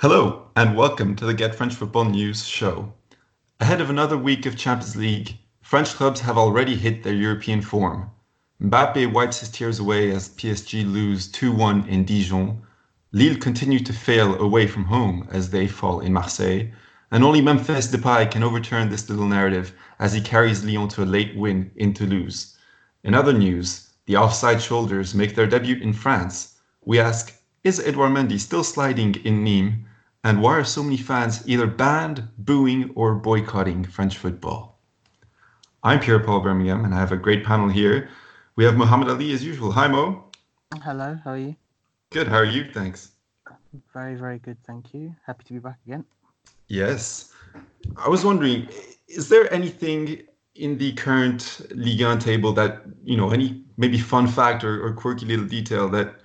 Hello, and welcome to the Get French Football News show. Ahead of another week of Champions League, French clubs have already hit their European form. Mbappe wipes his tears away as PSG lose 2 1 in Dijon. Lille continue to fail away from home as they fall in Marseille. And only Memphis Depay can overturn this little narrative as he carries Lyon to a late win in Toulouse. In other news, the offside shoulders make their debut in France. We ask, is Edouard Mendy still sliding in Nîmes? And why are so many fans either banned, booing, or boycotting French football? I'm Pierre Paul Birmingham, and I have a great panel here. We have Muhammad Ali as usual. Hi, Mo. Hello, how are you? Good. How are you? Thanks. Very, very good, thank you. Happy to be back again. Yes. I was wondering, is there anything in the current Ligue 1 table that, you know, any maybe fun fact or, or quirky little detail that.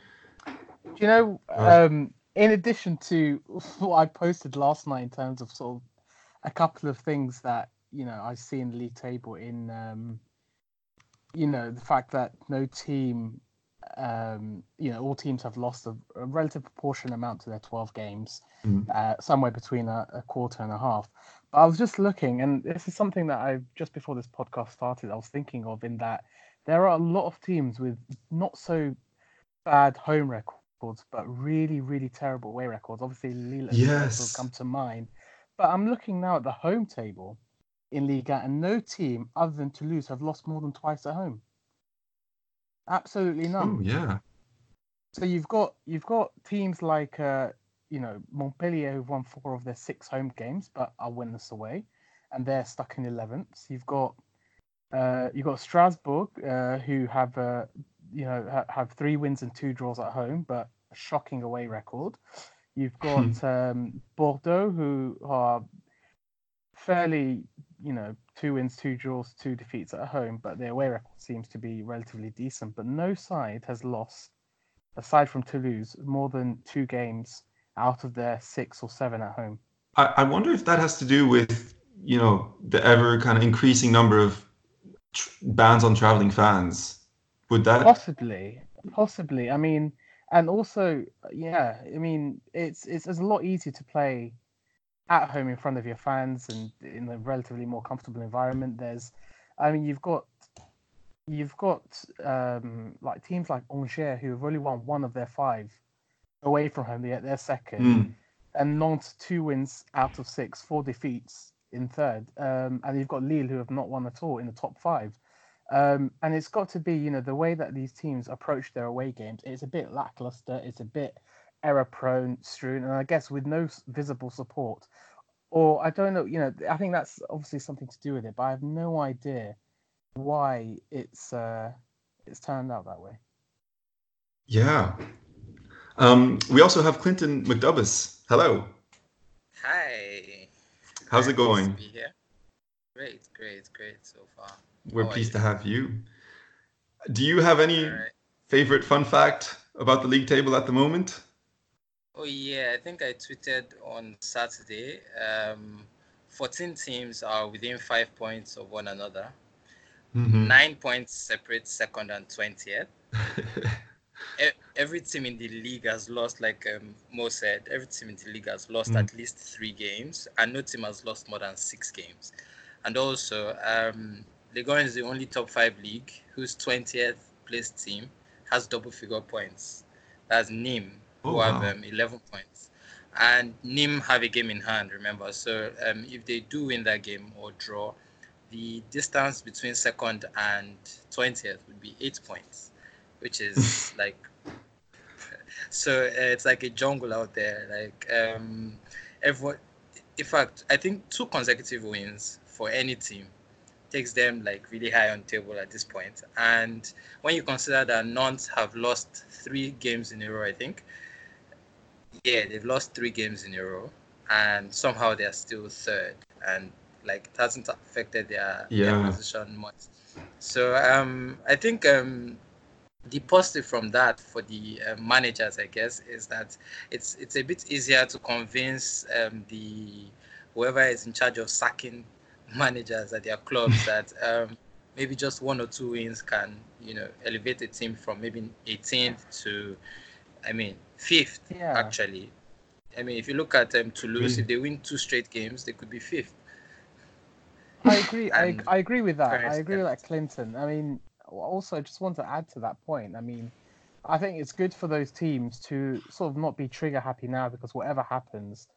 Do you know, um, in addition to what I posted last night in terms of sort of a couple of things that you know I see in the league table in um, you know the fact that no team um, you know all teams have lost a, a relative proportion amount to their 12 games mm. uh, somewhere between a, a, quarter and a half but I was just looking and this is something that I just before this podcast started I was thinking of in that there are a lot of teams with not so bad home records records, but really, really terrible away records. Obviously, Lille yes. will come to mind. But I'm looking now at the home table in Liga, and no team other than Toulouse have lost more than twice at home. Absolutely none. Oh, yeah. So you've got you've got teams like uh, you know Montpellier who've won four of their six home games, but are winless away, and they're stuck in eleventh. You've got uh, you've got Strasbourg uh, who have uh, you know ha- have three wins and two draws at home, but a shocking away record. You've got hmm. um, Bordeaux, who are fairly, you know, two wins, two draws, two defeats at home, but their away record seems to be relatively decent. But no side has lost, aside from Toulouse, more than two games out of their six or seven at home. I, I wonder if that has to do with, you know, the ever kind of increasing number of tr- bans on traveling fans would that possibly, possibly? I mean, and also, yeah, I mean, it's it's, it's a lot easier to play at home in front of your fans and in a relatively more comfortable environment. There's, I mean, you've got you've got um, like teams like Angers who have only won one of their five away from home. They're, they're second, mm. and Nantes two wins out of six, four defeats in third. Um, and you've got Lille who have not won at all in the top five. Um, and it's got to be, you know, the way that these teams approach their away games. It's a bit lackluster. It's a bit error prone, strewn, and I guess with no visible support. Or I don't know, you know, I think that's obviously something to do with it, but I have no idea why it's uh, it's turned out that way. Yeah. Um, we also have Clinton McDubbis. Hello. Hi. How's it going? be here. Great, great, great so far. We're pleased to have you. Do you have any right. favorite fun fact about the league table at the moment? Oh yeah, I think I tweeted on Saturday. Um, 14 teams are within five points of one another. Mm-hmm. Nine points separate second and 20th. every team in the league has lost, like um, Mo said, every team in the league has lost mm. at least three games, and no team has lost more than six games. And also, um, 1 is the only top five league whose 20th place team has double figure points. That's Nîmes, oh, who wow. have um, 11 points. And Nîmes have a game in hand, remember. So um, if they do win that game or draw, the distance between second and 20th would be eight points, which is like. so uh, it's like a jungle out there. Like um, everyone, in fact, I think two consecutive wins for any team takes them like really high on table at this point. And when you consider that Nantes have lost three games in a row, I think, yeah, they've lost three games in a row, and somehow they are still third, and like it hasn't affected their, yeah. their position much. So um, I think um, the positive from that for the uh, managers, I guess, is that it's it's a bit easier to convince um, the whoever is in charge of sacking managers at their clubs that um, maybe just one or two wins can, you know, elevate a team from maybe 18th to, I mean, fifth yeah. actually. I mean, if you look at them um, Toulouse, if they win two straight games, they could be fifth. I agree. I, I agree with that. I agree with that, Clinton. I mean, also just want to add to that point. I mean, I think it's good for those teams to sort of not be trigger happy now because whatever happens,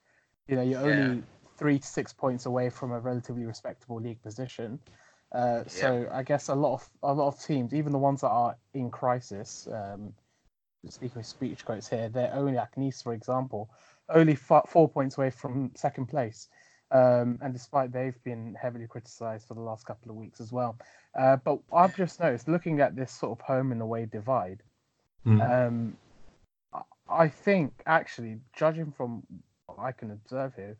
you know, you're only yeah. Three to six points away from a relatively respectable league position. Uh, so. I guess a lot of a lot of teams, even the ones that are in crisis, um, speaking of speech quotes here, they're only like Nice, for example, only f- four points away from second place. Um, and despite they've been heavily criticised for the last couple of weeks as well. Uh, but I've just noticed, looking at this sort of home and away divide, mm. um, I think actually, judging from what I can observe here,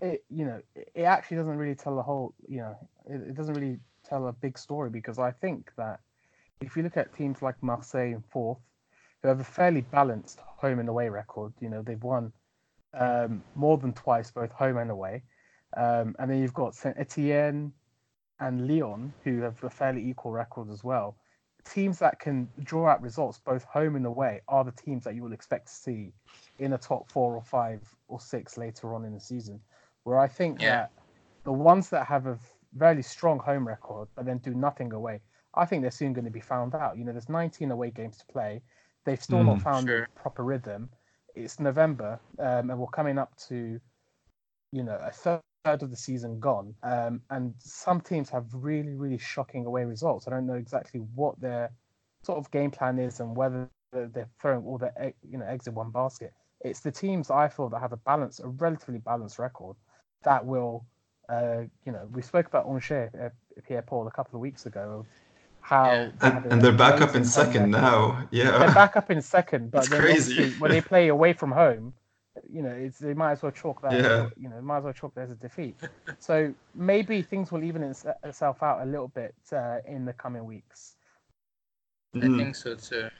it you know it actually doesn't really tell a whole you know it, it doesn't really tell a big story because I think that if you look at teams like Marseille and fourth, who have a fairly balanced home and away record, you know they've won um, more than twice both home and away. Um, and then you've got Saint Etienne and Lyon, who have a fairly equal record as well. Teams that can draw out results both home and away are the teams that you will expect to see in a top four or five or six later on in the season. Where I think yeah. that the ones that have a very strong home record but then do nothing away, I think they're soon going to be found out. You know, there's 19 away games to play. They've still mm, not found sure. a proper rhythm. It's November, um, and we're coming up to, you know, a third third of the season gone, um, and some teams have really, really shocking away results. I don't know exactly what their sort of game plan is and whether they're throwing all their you know eggs in one basket. It's the teams I feel that have a balance, a relatively balanced record, that will, uh, you know, we spoke about Angers, uh, Pierre Paul, a couple of weeks ago. How yeah. and, and they're back up in second now. Yeah, they're back up in second, but then crazy. when they play away from home, you know, it's they might as well chalk that. Yeah. You know, might as well chalk that as a defeat. so maybe things will even itself out a little bit uh, in the coming weeks. I mm. think so too.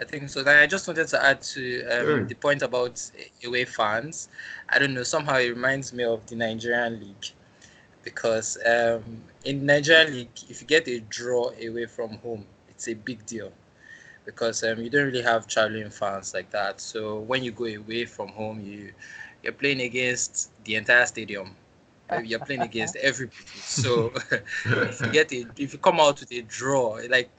I think so. Then I just wanted to add to um, sure. the point about away fans. I don't know. Somehow it reminds me of the Nigerian league because um, in Nigerian league, if you get a draw away from home, it's a big deal because um, you don't really have traveling fans like that. So when you go away from home, you you're playing against the entire stadium. You're playing against everybody. So if you get a, if you come out with a draw, like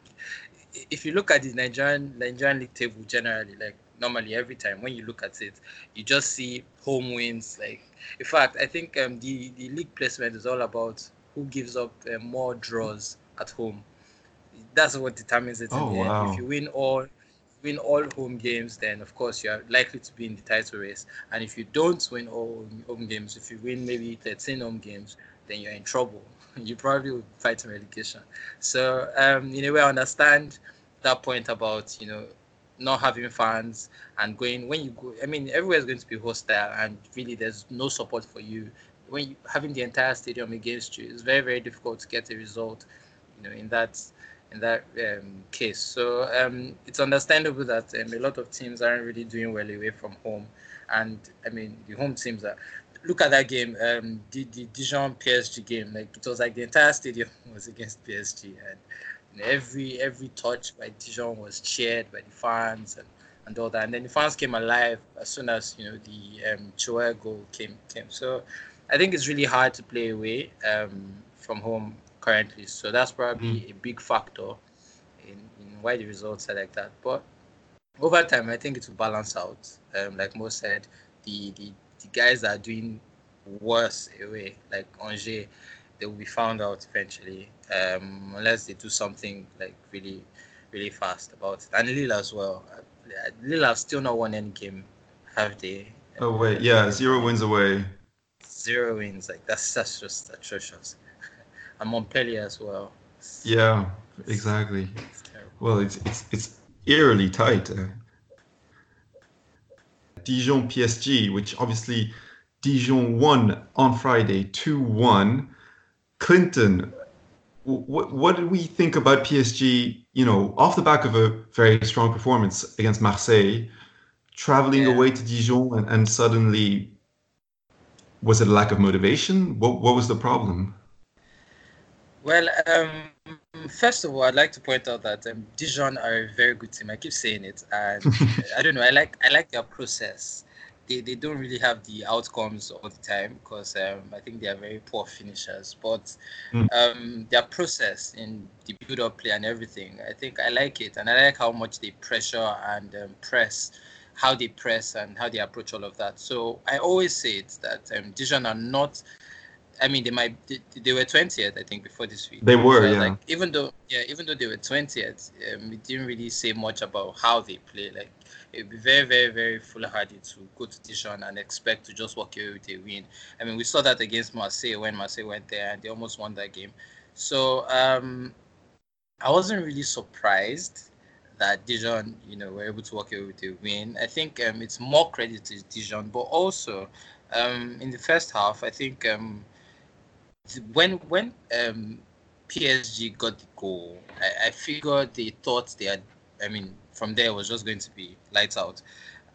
if you look at the Nigerian Nigerian league table generally, like normally every time when you look at it, you just see home wins. Like in fact, I think um, the the league placement is all about who gives up uh, more draws at home that's what determines it. Oh, wow. If you win all win all home games, then of course you are likely to be in the title race. And if you don't win all home games, if you win maybe 13 home games, then you're in trouble. you probably would fight relegation. So um, in a way, I understand that point about you know not having fans and going when you go. I mean, everywhere is going to be hostile, and really there's no support for you. When you having the entire stadium against you, it's very very difficult to get a result. You know, in that in that um, case. So um, it's understandable that um, a lot of teams aren't really doing well away from home. And I mean, the home teams are. Look at that game, um, the, the Dijon PSG game. Like it was like the entire stadium was against PSG, and know, every every touch by Dijon was cheered by the fans and, and all that. And then the fans came alive as soon as you know the um, goal came came. So I think it's really hard to play away um, from home currently. So that's probably mm. a big factor in, in why the results are like that. But over time, I think it will balance out. Um, like Mo said, the, the, the guys that are doing worse away, like Angers, they will be found out eventually, um, unless they do something like really, really fast about it. And Lille as well. Lille have still not won any game, have they? Oh wait, yeah, zero wins away. Zero wins, like that's that's just atrocious and Montpellier as well. Yeah, exactly. It's well, it's it's it's eerily tight. Uh, Dijon PSG, which obviously Dijon won on Friday 2 1. Clinton, what, what did we think about PSG, you know, off the back of a very strong performance against Marseille, traveling yeah. away to Dijon and, and suddenly, was it a lack of motivation? What, what was the problem? Well, um, first of all, I'd like to point out that um, Dijon are a very good team. I keep saying it, and I don't know. I like I like their process. they, they don't really have the outcomes all the time because um, I think they are very poor finishers. But mm. um, their process in the build up play and everything, I think I like it. And I like how much they pressure and um, press, how they press and how they approach all of that. So I always say it that um, Dijon are not. I mean, they might they, they were twentieth, I think, before this week. They were, so, yeah. Like even though, yeah, even though they were twentieth, um, we didn't really say much about how they play. Like it would be very, very, very foolhardy to go to Dijon and expect to just walk away with a win. I mean, we saw that against Marseille when Marseille went there and they almost won that game. So um, I wasn't really surprised that Dijon, you know, were able to walk away with a win. I think um, it's more credit to Dijon, but also um, in the first half, I think um, when when um, PSG got the goal, I, I figured they thought they had. I mean, from there it was just going to be lights out,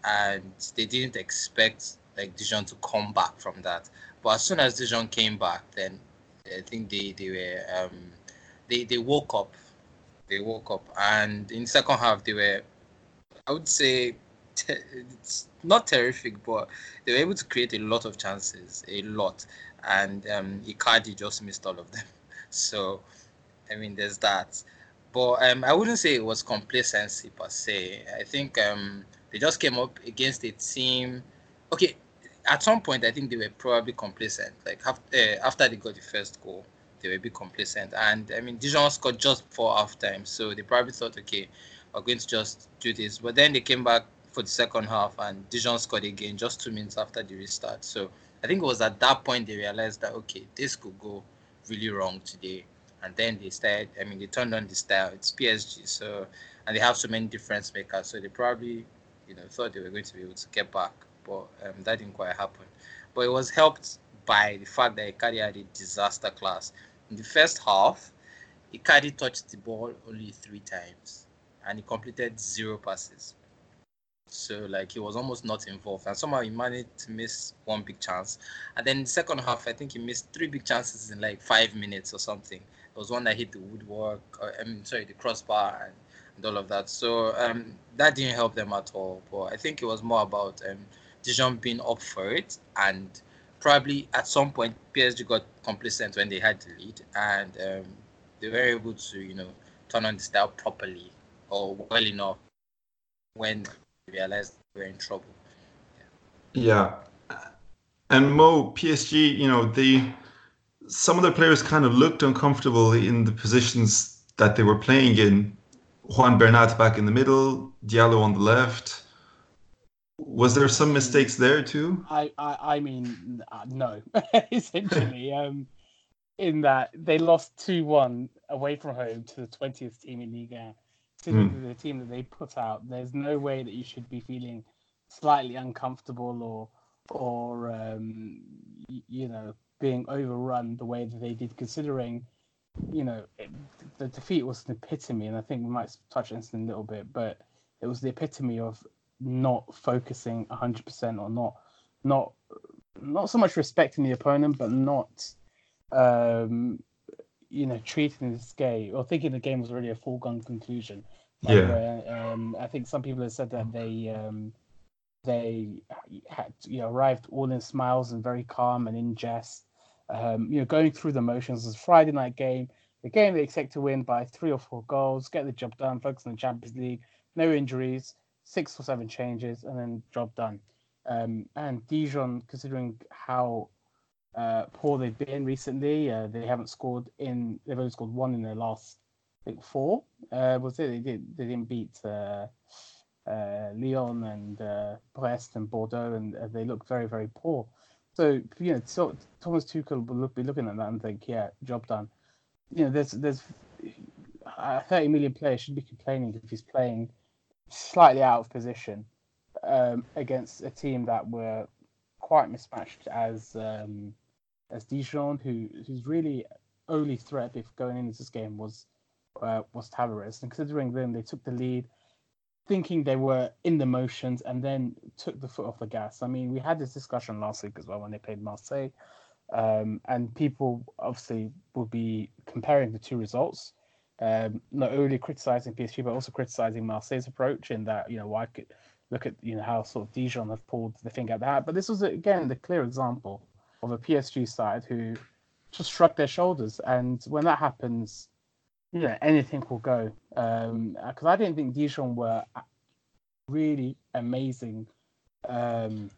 and they didn't expect like Dijon to come back from that. But as soon as Dijon came back, then I think they they were um, they they woke up, they woke up, and in second half they were, I would say, it's not terrific, but they were able to create a lot of chances, a lot, and um, Icardi just missed all of them. So, I mean, there's that. But um, I wouldn't say it was complacency per se. I think um, they just came up against a team. Okay, at some point I think they were probably complacent. Like after, uh, after they got the first goal, they were a bit complacent. And I mean, Dijon scored just before halftime, so they probably thought, okay, we're going to just do this. But then they came back for the second half, and Dijon scored again just two minutes after the restart. So I think it was at that point they realized that okay, this could go really wrong today and then they started. I mean, they turned on the style. It's PSG, so and they have so many difference makers, so they probably, you know, thought they were going to be able to get back, but um, that didn't quite happen. But it was helped by the fact that Icardi had a disaster class. In the first half, Icardi touched the ball only three times, and he completed zero passes. So like he was almost not involved, and somehow he managed to miss one big chance. And then the second half, I think he missed three big chances in like five minutes or something. There was one that hit the woodwork, or, I mean, sorry, the crossbar and, and all of that. So um, that didn't help them at all. But I think it was more about um, Dijon being up for it and probably at some point PSG got complacent when they had the lead and um, they were able to, you know, turn on the style properly or well enough when realized they were in trouble. Yeah. yeah. And Mo, PSG, you know, they some of the players kind of looked uncomfortable in the positions that they were playing in. Juan Bernat back in the middle, Diallo on the left. Was there some mistakes there too? I I, I mean uh, no, essentially. um, in that they lost two one away from home to the twentieth team in Liga, mm. the team that they put out. There's no way that you should be feeling slightly uncomfortable or or um, you know being overrun the way that they did, considering, you know, it, the defeat was an epitome, and I think we might touch on this in a little bit, but it was the epitome of not focusing 100% or not, not, not so much respecting the opponent, but not, um, you know, treating this game or thinking the game was already a foregone conclusion. Like, yeah. Um, I think some people have said that they um, they had you know arrived all in smiles and very calm and in jest um, you know, going through the motions. It's a Friday night game, the game they expect to win by three or four goals, get the job done, focus on the Champions League, no injuries, six or seven changes, and then job done. Um, and Dijon, considering how uh, poor they've been recently, uh, they haven't scored in. They've only scored one in their last, I think, four. Uh, was it? They did. They didn't beat uh, uh, Lyon and uh, Brest and Bordeaux, and they look very, very poor. So you know, so Thomas Tuchel will look, be looking at that and think, yeah, job done. You know, there's there's a 30 million player should be complaining if he's playing slightly out of position um, against a team that were quite mismatched as um, as Dijon, who whose really only threat if going into this game was uh, was Tavares, and considering them, they took the lead thinking they were in the motions and then took the foot off the gas. I mean, we had this discussion last week as well when they played Marseille, um, and people obviously will be comparing the two results, um, not only criticizing PSG but also criticizing Marseille's approach in that you know why could look at you know how sort of Dijon have pulled the thing out the hat. But this was again the clear example of a PSG side who just shrugged their shoulders, and when that happens, you know anything will go. Because um, I didn't think Dijon were really amazing um,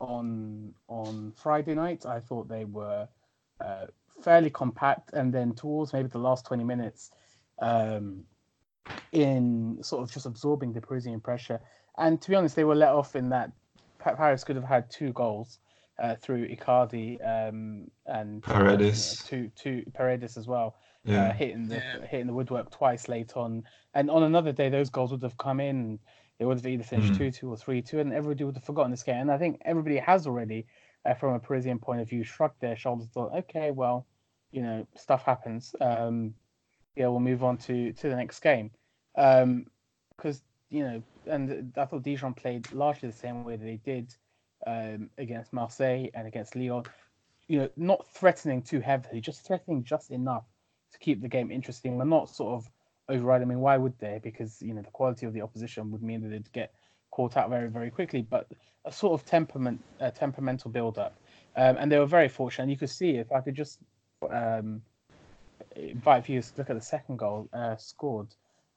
on on Friday night. I thought they were uh, fairly compact, and then towards maybe the last twenty minutes. Um, in sort of just absorbing the Parisian pressure. And to be honest, they were let off in that Paris could have had two goals uh, through Icardi um, and Paredes, uh, two two Paredes as well, yeah. uh, hitting the Yeah. hitting the woodwork twice late on. And on another day, those goals would have come in. They would have either finished Mhm. two two or three two, and everybody would have forgotten this game. And I think everybody has already, uh, from a Parisian point of view, shrugged their shoulders. Thought, okay, well, you know, stuff happens. Um, yeah, we'll move on to to the next game. Because you know, and I thought Dijon played largely the same way that they did um, against Marseille and against Lyon. You know, not threatening too heavily, just threatening just enough to keep the game interesting, We're not sort of override. I mean, why would they? Because you know the quality of the opposition would mean that they'd get caught out very, very quickly. But a sort of temperament, a temperamental build-up, um, and they were very fortunate. And you could see if I could just um, invite viewers to look at the second goal uh, scored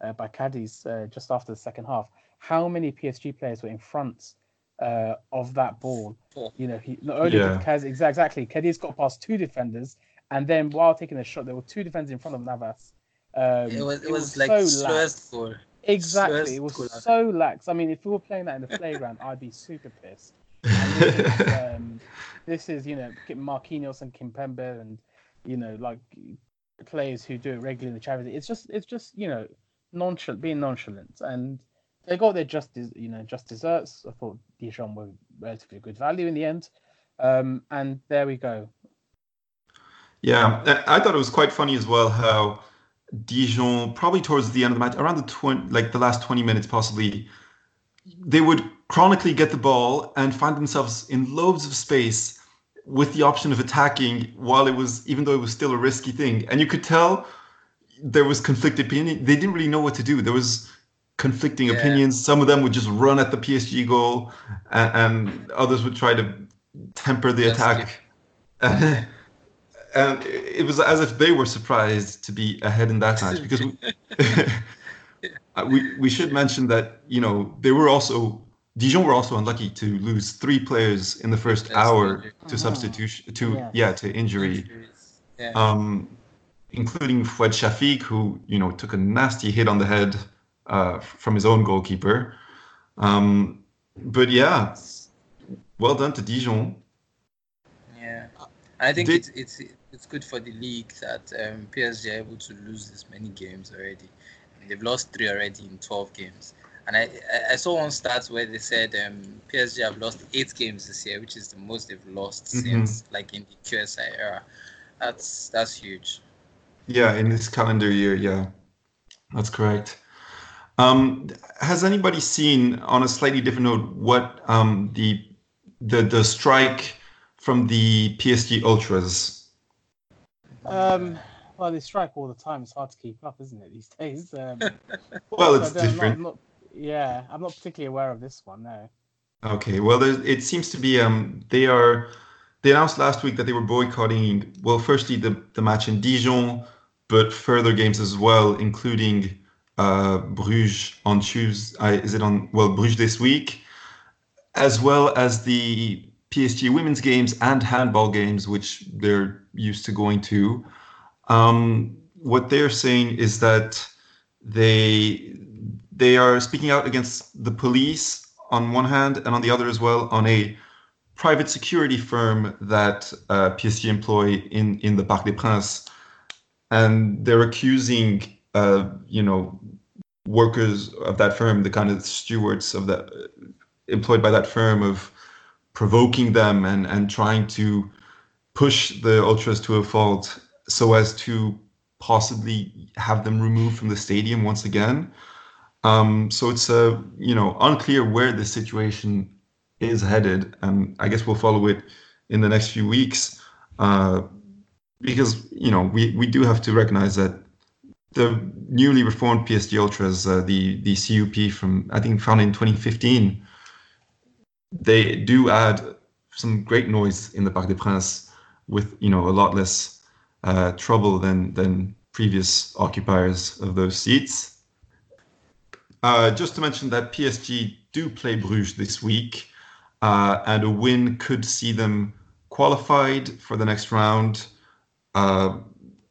uh, by Cadiz uh, just after the second half. How many PSG players were in front uh, of that ball? You know, he not only Yeah. did Cadiz exa- exactly Cadiz got past two defenders, and then while taking the shot, there were two defenders in front of Navas. Um, It was it was like so slowest lax. goal. Exactly, slowest it was goal I've- so lax. I mean, if we were playing that in the playground, I'd be super pissed. And this, is, um, this is, you know, Marquinhos and Kimpembe and, you know, like players who do it regularly in the Champions League. It's just, it's just, you know, nonchalant, being nonchalant, and they got their just, you know, just desserts. I thought Dijon were relatively good value in the end, um, and there we go. Yeah, I thought it was quite funny as well how Dijon, probably towards the end of the match, around the twen- like the last 20 minutes possibly, they would chronically get the ball and find themselves in loads of space with the option of attacking while it was, even though it was still a risky thing. And you could tell there was conflicted opinion. They didn't really know what to do. There was conflicting Yeah. opinions. Some of them would just run at the PSG goal, and, and others would try to temper the That's attack. and it was as if they were surprised to be ahead in that match because we, we we should mention that you know they were also Dijon were also unlucky to lose three players in the first That's hour injury. to Mhm. substitution to Yes. yeah to injury Yeah. um, including Fouad Chafik, who you know took a nasty hit on the head uh, from his own goalkeeper. Um, but yeah, well done to Dijon. Yeah, I think Did- it's it's it's good for the league that um, PSG are able to lose this many games already. And they've lost three already in twelve games. And I I- I saw one stats where they said um, PSG have lost eight games this year, which is the most they've lost Mhm. since like in the QSI era. That's that's huge. Yeah, in this calendar year, yeah, that's correct. Um, has anybody seen, on a slightly different note, what um, the the the strike from the PSG ultras? Um, well, they strike all the time. It's hard to keep up, isn't it, these days? Um, Well, it's I I'm not- different. I'm not- yeah, I'm not particularly aware of this one. No. Okay, well, it seems to be um, they are they announced last week that they were boycotting. Well, firstly the the match in Dijon, but further games as well, including uh, Bruges on Tuesday. Is it on well Bruges this week, as well as the PSG women's games and handball games, which they're used to going to. Um, what they're saying is that they they are speaking out against the police on one hand, and on the other as well, on a private security firm that uh, PSG employ in in the Parc des Princes, and they're accusing uh, you know workers of that firm, the kind of stewards of that employed by that firm, of provoking them and and trying to push the ultras to a fault so as to possibly have them removed from the stadium once again. Um, so it's uh, you know unclear where the situation is headed, and I guess we'll follow it in the next few weeks uh, because you know we, we do have to recognize that the newly reformed PSG Ultras, uh, the the CUP from I think founded in 2015, they do add some great noise in the Parc des Princes with you know a lot less uh, trouble than than previous occupiers of those seats. Uh, just to mention that PSG do play Bruges this week, uh, and a win could see them qualified for the next round. Uh,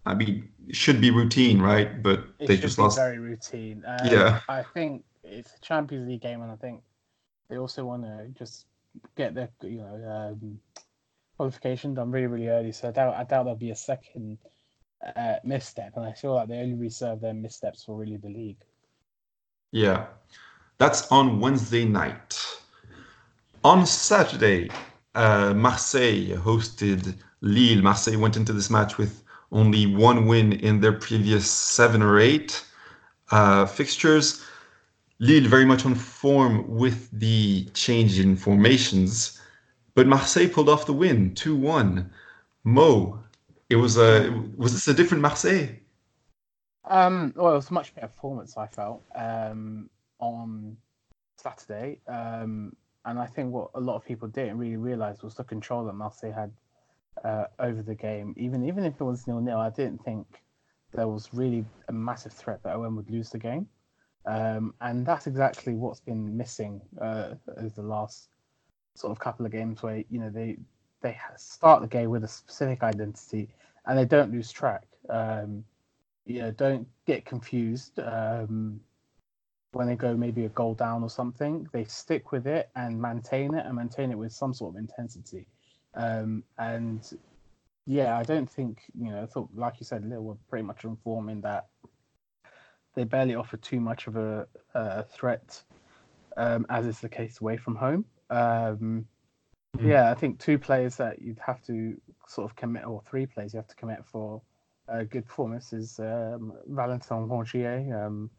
I mean, should be routine, right? But It they just lost. very routine. Um, Yeah. I think it's a Champions League game, and I think they also want to just get their you know um, qualification done really really early. So I doubt I doubt there'll be a second uh, misstep, and I feel like they only reserve their missteps for really the league. Yeah, that's on Wednesday night. On Saturday, uh, Marseille hosted Lille. Marseille went into this match with only one win in their previous seven or eight uh, fixtures. Lille very much on form with the change in formations, but Marseille pulled off the win, two one. Mo, it was a was this a different Marseille? Um, well, it was a much better performance I felt um, on Saturday, um, and I think what a lot of people didn't really realize was the control that Marseille had uh, over the game. Even even if it was nil nil, I didn't think there was really a massive threat that OM would lose the game, um, and that's exactly what's been missing uh, over the last sort of couple of games where you know they they start the game with a specific identity and they don't lose track. Um, you know, don't get confused um, when they go maybe a goal down or something. They stick with it and maintain it and maintain it with some sort of intensity. Um, and yeah, I don't think you know. I thought, like you said, Lille were pretty much on form in that they barely offer too much of a, a threat, um, as is the case away from home. Um, Mm. Yeah, I think two players that you'd have to sort of commit, or three players you have to commit for a good performance is um, Valentin Rongier, um,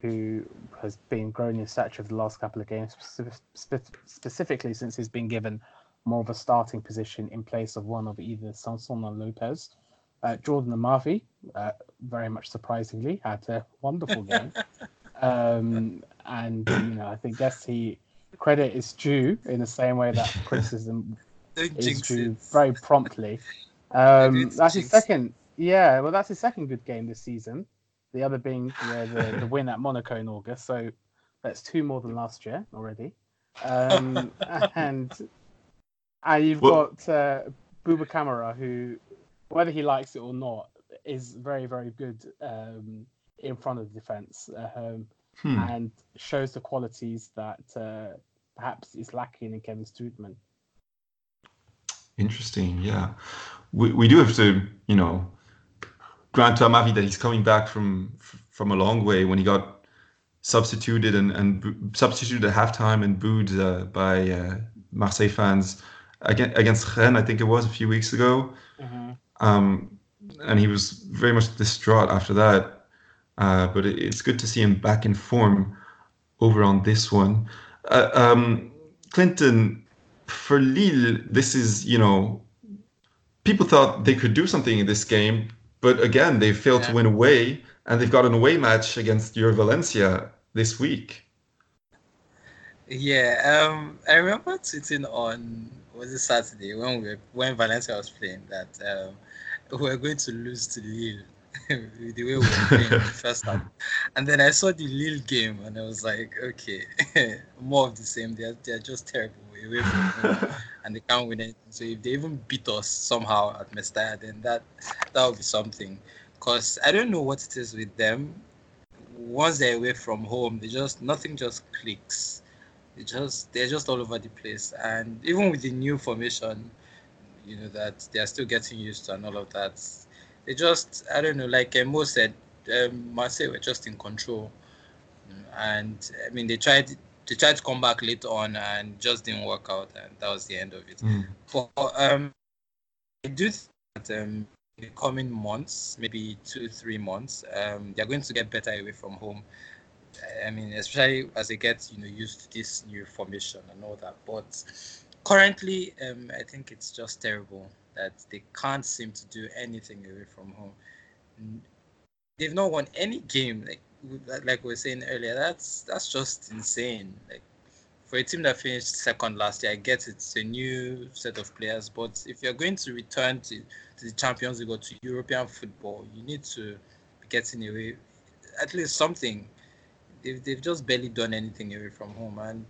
who has been growing in stature for the last couple of games, specific, specifically since he's been given more of a starting position in place of one of either Sanson or Lopez. Uh, Jordan Amavi, uh, very much surprisingly, had a wonderful game. um, and, you know, I think yes, he credit is due in the same way that criticism is due it. very promptly. Um, that's his second. Yeah, well, that's his second good game this season. The other being the, the, the win at Monaco in August. So that's two more than last year already. Um, and and you've Well- got uh, Buba Kamara, who, whether he likes it or not, is very very good um, in front of the defense. Um, Hmm. and shows the qualities that uh, perhaps is lacking in Kevin Strootman. Interesting, yeah. We, we do have to, you know, grant to Amavi that he's coming back from from a long way when he got substituted and, and substituted at halftime and booed uh, by uh, Marseille fans against, Rennes, I think it was a few weeks ago. Um, and he was very much distraught after that. Uh, but it, it's good to see him back in form over on this one. Uh, um, Clinton, for Lille, this is, you know, people thought they could do something in this game, but again, they failed to win away, and they've got an away match against your Valencia this week. Yeah, um, I remember tweeting on was it Saturday when we were, when Valencia was playing that um, we were going to lose to Lille with the way we were playing the first half, and then I saw the Lille game and I was like, okay, more of the same. They're they're just terrible away from home and they can't win it. So if they even beat us somehow at Mestalla, then that that would be something. Cause I don't know what it is with them. Once they're away from home, they just nothing just clicks they just they're just all over the place. And even with the new formation you know that they're still getting used to and all of that they just i don't know like uh, mo said um, marseille were just in control. And i mean they tried they tried to come back later on and just didn't work out and that was the end of it. Mm. but um i do think that um in the coming months maybe two three months um they're going to get better away from home I mean, especially as they get you know used to this new formation and all that. But currently, um, I think it's just terrible that they can't seem to do anything away from home. They've not won any game. Like like we were saying earlier, that's that's just insane. Like for a team that finished second last year, I get it's a new set of players. But if you're going to return to, to the Champions League or to European football, you need to be getting away at least something. They've, they've just barely done anything away from home. And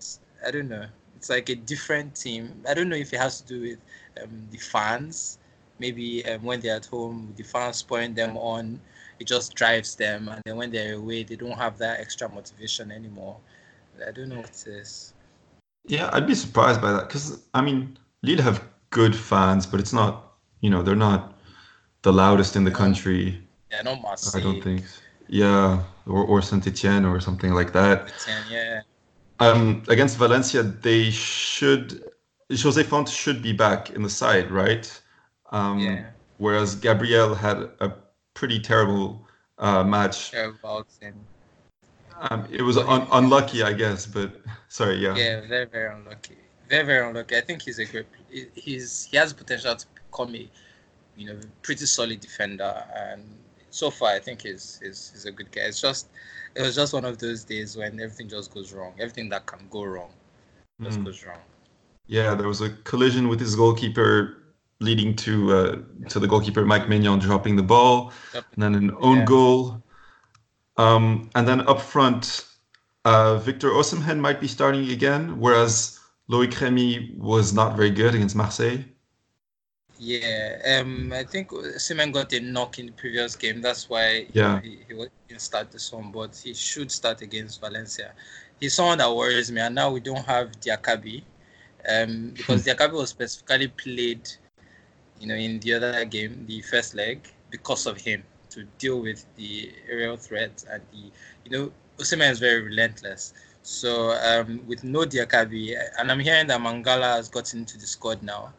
I don't know. It's like a different team. I don't know if it has to do with um, the fans. Maybe um, when they're at home, the fans pouring them on, it just drives them. And then when they're away, they don't have that extra motivation anymore. I don't know what it is. Yeah, I'd be surprised by that because I mean, Lille have good fans, but it's not, you know, they're not the loudest in the country. Yeah, not Marseille. I don't think. Yeah, or or Saint Etienne or something like that. Etienne, yeah. Um, against Valencia, they should. Jose Fonte should be back in the side, right? Um, Yeah. Whereas Gabriel had a pretty terrible uh, match. And Um, it was un- unlucky, I guess, but sorry, yeah. yeah, very very unlucky. Very very unlucky. I think he's a great. He's he has potential to become a, you know, pretty solid defender, and so far I think he's he's, he's a good guy. It's just it was just one of those days when everything just goes wrong. Everything that can go wrong just Mm. goes wrong. Yeah, there was a collision with his goalkeeper, leading to uh, to the goalkeeper Mike Maignan dropping the ball, and then an own Yeah. goal. Um, and then up front, uh, Victor Osimhen might be starting again, whereas Loic Remy was not very good against Marseille. Yeah, um, I think Simon got a knock in the previous game. That's why Yeah. he, he didn't start this one, but he should start against Valencia. He's someone that worries me, and now we don't have Diakhaby, um, because Diakhaby was specifically played, you know, in the other game, the first leg, because of him to deal with the aerial threat and the, you know, Osimhen is very relentless. So um, with no Diakhaby, and I'm hearing that Mangala has gotten into the squad now.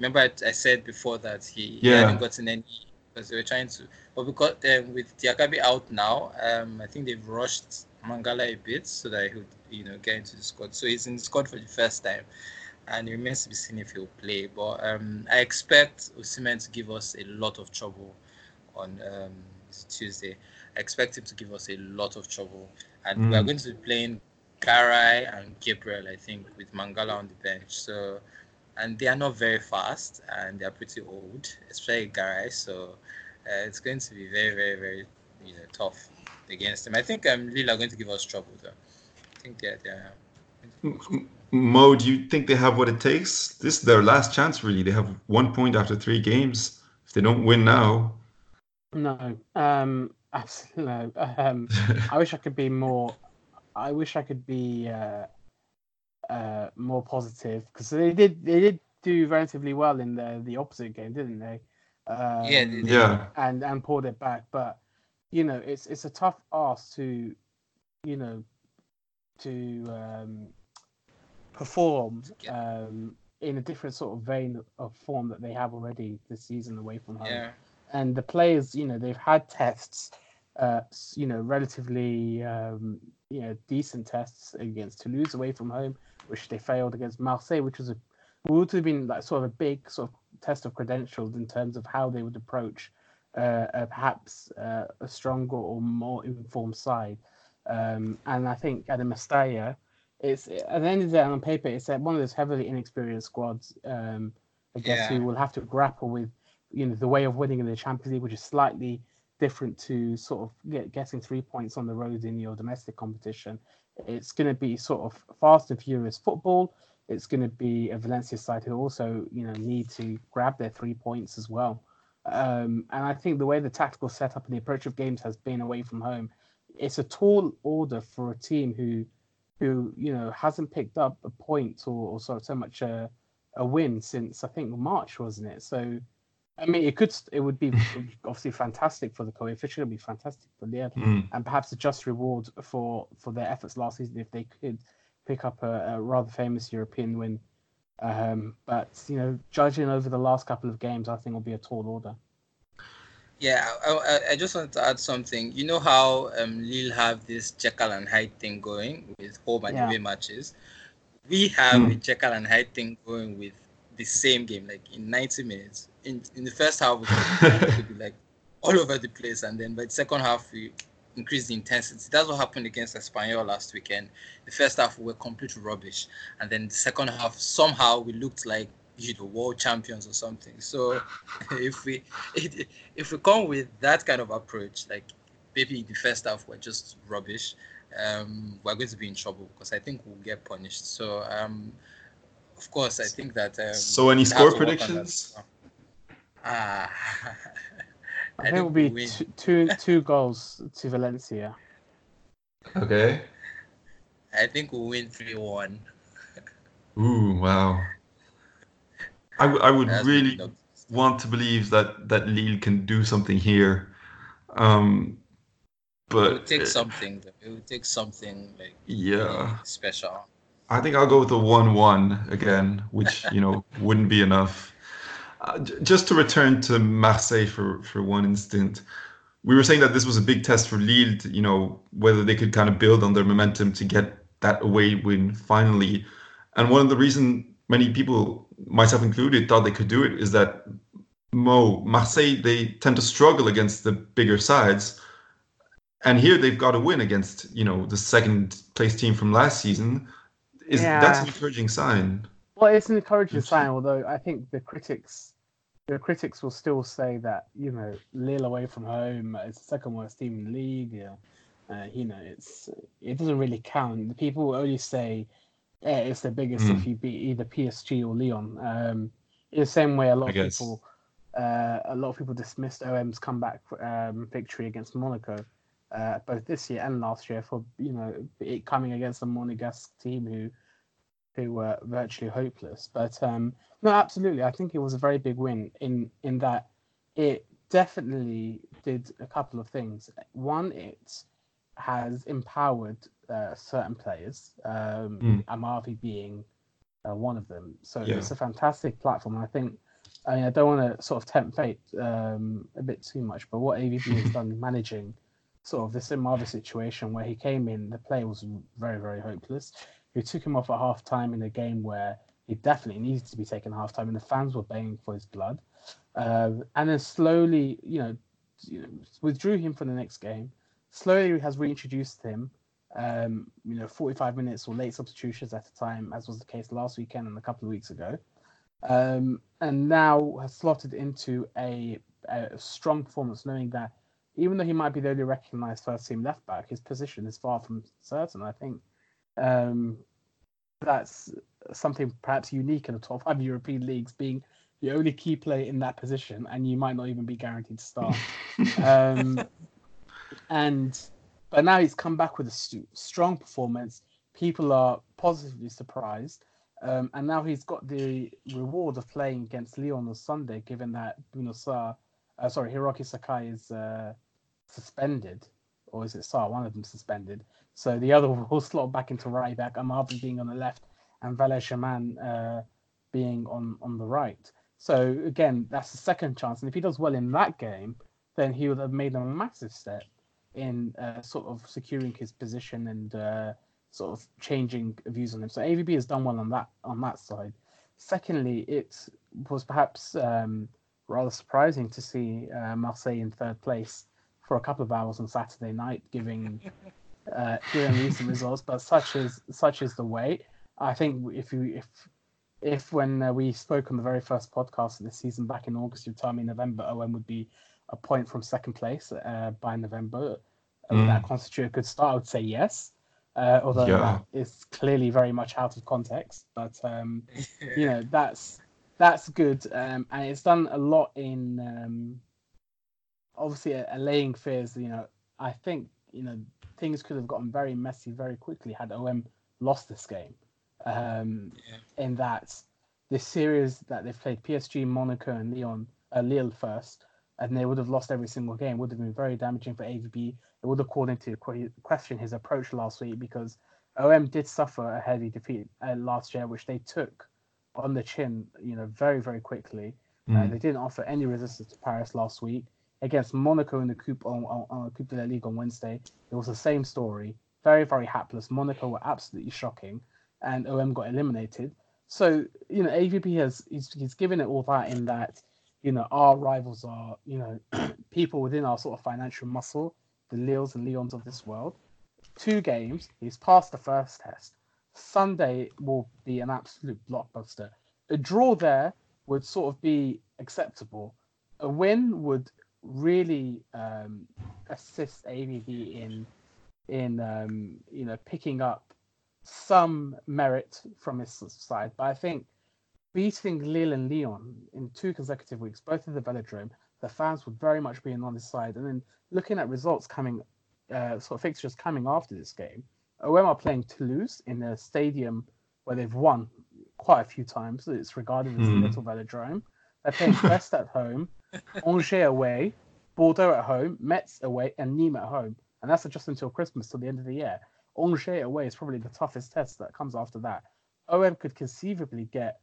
Remember, I, I said before that he, he hadn't gotten any because they were trying to. But because um, with Diakhaby out now, um, I think they've rushed Mangala a bit so that he would, you know, get into the squad. So he's in the squad for the first time, and it remains to be seen if he'll play. But um, I expect Osimhen to give us a lot of trouble on um, Tuesday. I expect him to give us a lot of trouble, and we are Mm. going to be playing Garay and Gabriel, I think, with Mangala on the bench. So, and they are not very fast, and they are pretty old, especially Garay. So, uh, it's going to be very, very, very, you know, tough against them. I think um, Lille are going to give us trouble, though. I think they're, they're M- M- Mo, do you think they have what it takes? This is their last chance, really. They have one point after three games. If they don't win now, No, um, absolutely no. Um, I wish I could be more. I wish I could be uh, uh, more positive because they did. They did do relatively well in the the opposite game, didn't they? Um, Yeah, they did. yeah, and and pulled it back. But you know, it's it's a tough ask to, you know, to um, perform um, in a different sort of vein of form that they have already this season away from home yeah, and the players, you know, they've had tests, uh, you know, relatively, um, you know, decent tests against Toulouse away from home, which they failed against Marseille, which was a would have been like sort of a big sort of test of credentials in terms of how they would approach uh, uh, perhaps uh, a stronger or more informed side. Um, and I think at the Mestalla, it's at the end of the day on paper, it's one of those heavily inexperienced squads. Um, I guess Yeah. who will have to grapple with you know the way of winning in the Champions League, which is slightly different to sort of get, getting three points on the road in your domestic competition. It's going to be sort of fast and furious football. It's going to be a Valencia side who also you know need to grab their three points as well. Um, and I think the way the tactical setup and the approach of games has been away from home, it's a tall order for a team who who you know hasn't picked up a point or, or so, so much a, a win since I think March, wasn't it? So I mean, it could, it would be obviously fantastic for the coefficient. It'd be fantastic for Lille, Mm. and perhaps a just reward for for their efforts last season if they could pick up a, a rather famous European win. Um, but you know, judging over the last couple of games, I think will be a tall order. yeah. I, I, I just wanted to add something. You know how um, Lille have this Jekyll and Hyde thing going with home and Yeah. away matches. We have Hmm. a Jekyll and Hyde thing going with the same game, like in 90 minutes. In in the first half, we could, be like all over the place, and then by the second half, we increased the intensity. That's what happened against Espanyol last weekend. The first half we were complete rubbish, and then the second half somehow we looked like you know world champions or something. So if we if we come with that kind of approach, like maybe the first half we're just rubbish, um, we're going to be in trouble because I think we'll get punished. So um, of course I think that. Um, so any score predictions? Ah. I, think it will be two, two, two goals to Valencia. Okay. I think we'll win 3 1. Ooh, wow. I, w- I would That's really want to believe that, that Lille can do something here. Um, but it would take something. It would take something like yeah special. I think I'll go with a one-one again, which you know wouldn't be enough. Just to return to Marseille for, for one instant, we were saying that this was a big test for Lille, to, you know, whether they could kind of build on their momentum to get that away win finally. And one of the reasons many people, myself included, thought they could do it is that Mo, Marseille, they tend to struggle against the bigger sides. And here they've got a win against, you know, the second place team from last season. Is yeah. that's an encouraging sign. Well, it's an encouraging sign, although I think the critics, the critics will still say that you know Lille away from home is the second worst team in the league. Yeah, uh, you know it's it doesn't really count. The people will only say yeah, it's the biggest mm. if you beat either PSG or Lyon. Um, in the same way, a lot of people, uh, a lot of people dismissed OM's comeback um, victory against Monaco, uh, both this year and last year, for you know it coming against a Monegasque team who who were virtually hopeless. But um, no, absolutely, I think it was a very big win in in that it definitely did a couple of things. One, it has empowered uh, certain players, um, mm. Amavi being uh, one of them. So yeah. it's a fantastic platform. I think. I mean, I don't want to sort of tempt fate um, a bit too much, but what AVB has done managing sort of this Amavi situation where he came in, the play was very, very hopeless who took him off at half time in a game where he definitely needed to be taken half time and the fans were baying for his blood. Uh, and then slowly, you know, withdrew him for the next game. Slowly has reintroduced him. Um, you know, 45 minutes or late substitutions at a time, as was the case last weekend and a couple of weeks ago. Um, and now has slotted into a, a strong performance, knowing that even though he might be the only recognised first team left back, his position is far from certain. I think um, that's something perhaps unique in the top five European leagues, being the only key player in that position, and you might not even be guaranteed to start. um, and but now he's come back with a st- strong performance. People are positively surprised, um, and now he's got the reward of playing against Lyon on Sunday, given that Bouna Sarr, uh, sorry, Hiroki Sakai is uh, suspended, or is it Sarr? One of them suspended. So the other will slot back into right back, Amavi being on the left, and Valère Germain uh, being on, on the right. So again, that's the second chance. And if he does well in that game, then he would have made a massive step in uh, sort of securing his position and uh, sort of changing views on him. So AVB has done well on that on that side. Secondly, it was perhaps um, rather surprising to see uh, Marseille in third place for a couple of hours on Saturday night, giving uh, given recent results, but such is such is the way. I think if you if if when uh, we spoke on the very first podcast of the season back in August, you told me November OM would be a point from second place uh, by November. Uh, mm. That constitute a good start. I would say yes, uh, although yeah. that is clearly very much out of context. But um, you know that's that's good, um, and it's done a lot in um, obviously allaying fears. You know, I think you know things could have gotten very messy very quickly had OM lost this game. Um, yeah. In that this series that they've played PSG, Monaco, and Lyon, uh, Lille first, and they would have lost every single game, would have been very damaging for AVB. It would have called into question his approach last week because OM did suffer a heavy defeat uh, last year, which they took on the chin, you know, very very quickly. Mm. Uh, they didn't offer any resistance to Paris last week against Monaco in the Coupe on, on, on Coupe de la Ligue on Wednesday. It was the same story. Very, very hapless. Monaco were absolutely shocking, and OM got eliminated. So you know, AVB has he's, he's given it all that in that you know our rivals are you know people within our sort of financial muscle the Lilles and Lyons of this world. Two games, he's passed the first test. Sunday will be an absolute blockbuster. A draw there would sort of be acceptable. A win would really um, assist AVB in in um, you know picking up some merit from his side. But I think beating Lille and Lyon in two consecutive weeks, both at the Velodrome, the fans would very much be on his side. And then looking at results coming, uh, sort of fixtures coming after this game, OM are playing Toulouse in a stadium where they've won quite a few times. It's regarded as mm. a little velodrome. They're playing Brest at home, Angers away, Bordeaux at home, Metz away, and Nîmes at home. And that's just until Christmas, till the end of the year. Angers away is probably the toughest test that comes after that. OM could conceivably get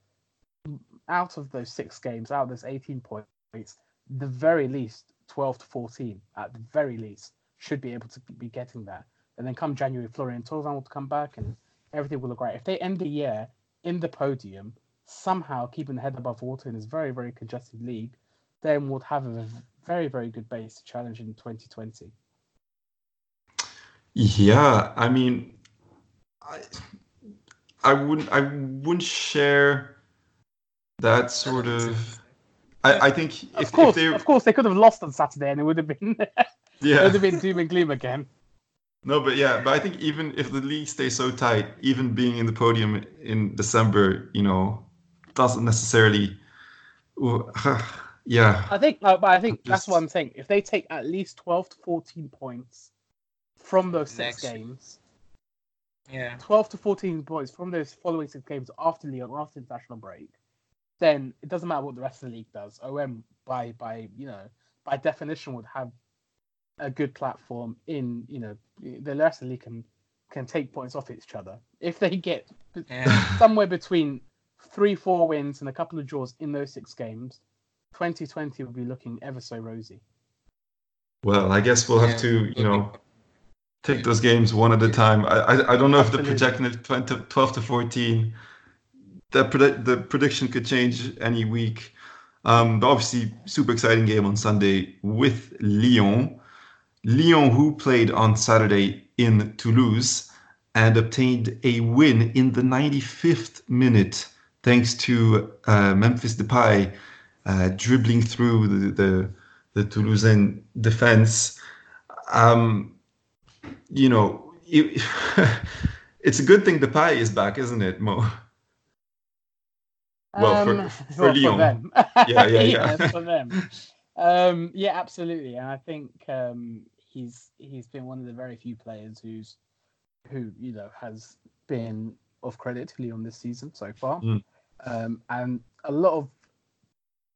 out of those six games, out of those 18 points, the very least 12 to 14, at the very least, should be able to be getting that. And then come January, Florian Thauvin will come back and everything will look right. If they end the year in the podium, somehow keeping the head above water in this very, very congested league, then we'll have a very, very good base to challenge in 2020. Yeah, I mean, I, I wouldn't, I wouldn't share that sort of. I, I think if, of course, if they, of course, they could have lost on Saturday, and it would have been, yeah, it would have been doom and gloom again. No, but yeah, but I think even if the league stays so tight, even being in the podium in December, you know, doesn't necessarily. yeah. I think, no, but I think Just, that's what I'm saying. If they take at least 12 to 14 points from those six Next. games, yeah, 12 to 14 points from those following six games after Lyon, after international break, then it doesn't matter what the rest of the league does. OM by by you know by definition would have a good platform in you know the rest of the league can can take points off each other if they get yeah. somewhere between three four wins and a couple of draws in those six games 2020 will be looking ever so rosy. Well i guess we'll have yeah. to you know take those games one at a time. I i, I don't know Absolutely. if the projection is 20, 12 to 14 the, predict, the prediction could change any week. Um, but obviously super exciting game on sunday with lyon. Lyon, who played on Saturday in Toulouse and obtained a win in the 95th minute thanks to uh, Memphis Depay uh, dribbling through the, the, the Toulousain defense. Um, you know, it, it's a good thing Depay is back, isn't it, Mo? Well, for, um, for well, Lyon. For them. yeah, yeah, yeah. yeah for them. Um, yeah, absolutely. And I think um, he's he's been one of the very few players who's who you know has been of credit to Lyon this season so far, mm. um, and a lot of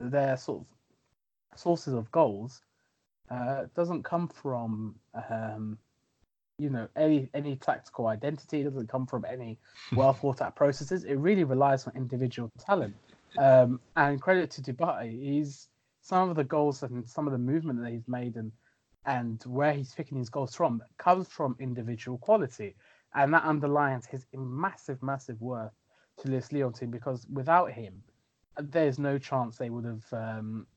their sort of sources of goals uh, doesn't come from um, you know any any tactical identity. It doesn't come from any well thought out processes. It really relies on individual talent. Um, and credit to Depay, he's some of the goals and some of the movement that he's made and and where he's picking his goals from comes from individual quality. And that underlines his massive, massive worth to this Lyon team because without him, there's no chance they would have um,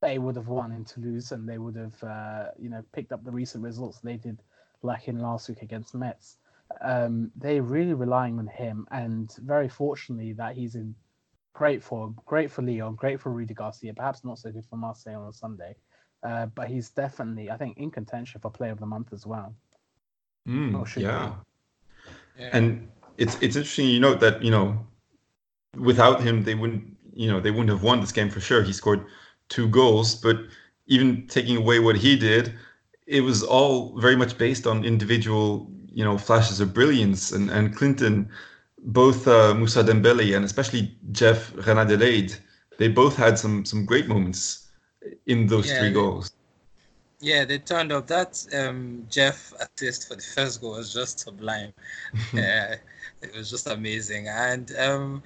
they would have won in Toulouse and they would have uh, you know picked up the recent results they did like in last week against Metz. Um, they're really relying on him, and very fortunately that he's in great form, great for Lyon, great for Rudy Garcia, perhaps not so good for Marseille on a Sunday. Uh, but he's definitely, I think, in contention for Player of the Month as well. Mm, yeah. yeah. And it's it's interesting. You note that you know, without him, they wouldn't you know they wouldn't have won this game for sure. He scored two goals, but even taking away what he did, it was all very much based on individual you know flashes of brilliance. And and Clinton, both uh, Moussa Dembele and especially Jeff Renard they both had some some great moments in those yeah, three goals. Yeah, they turned up. That um, Jeff assist for the first goal was just sublime. yeah, it was just amazing, and um,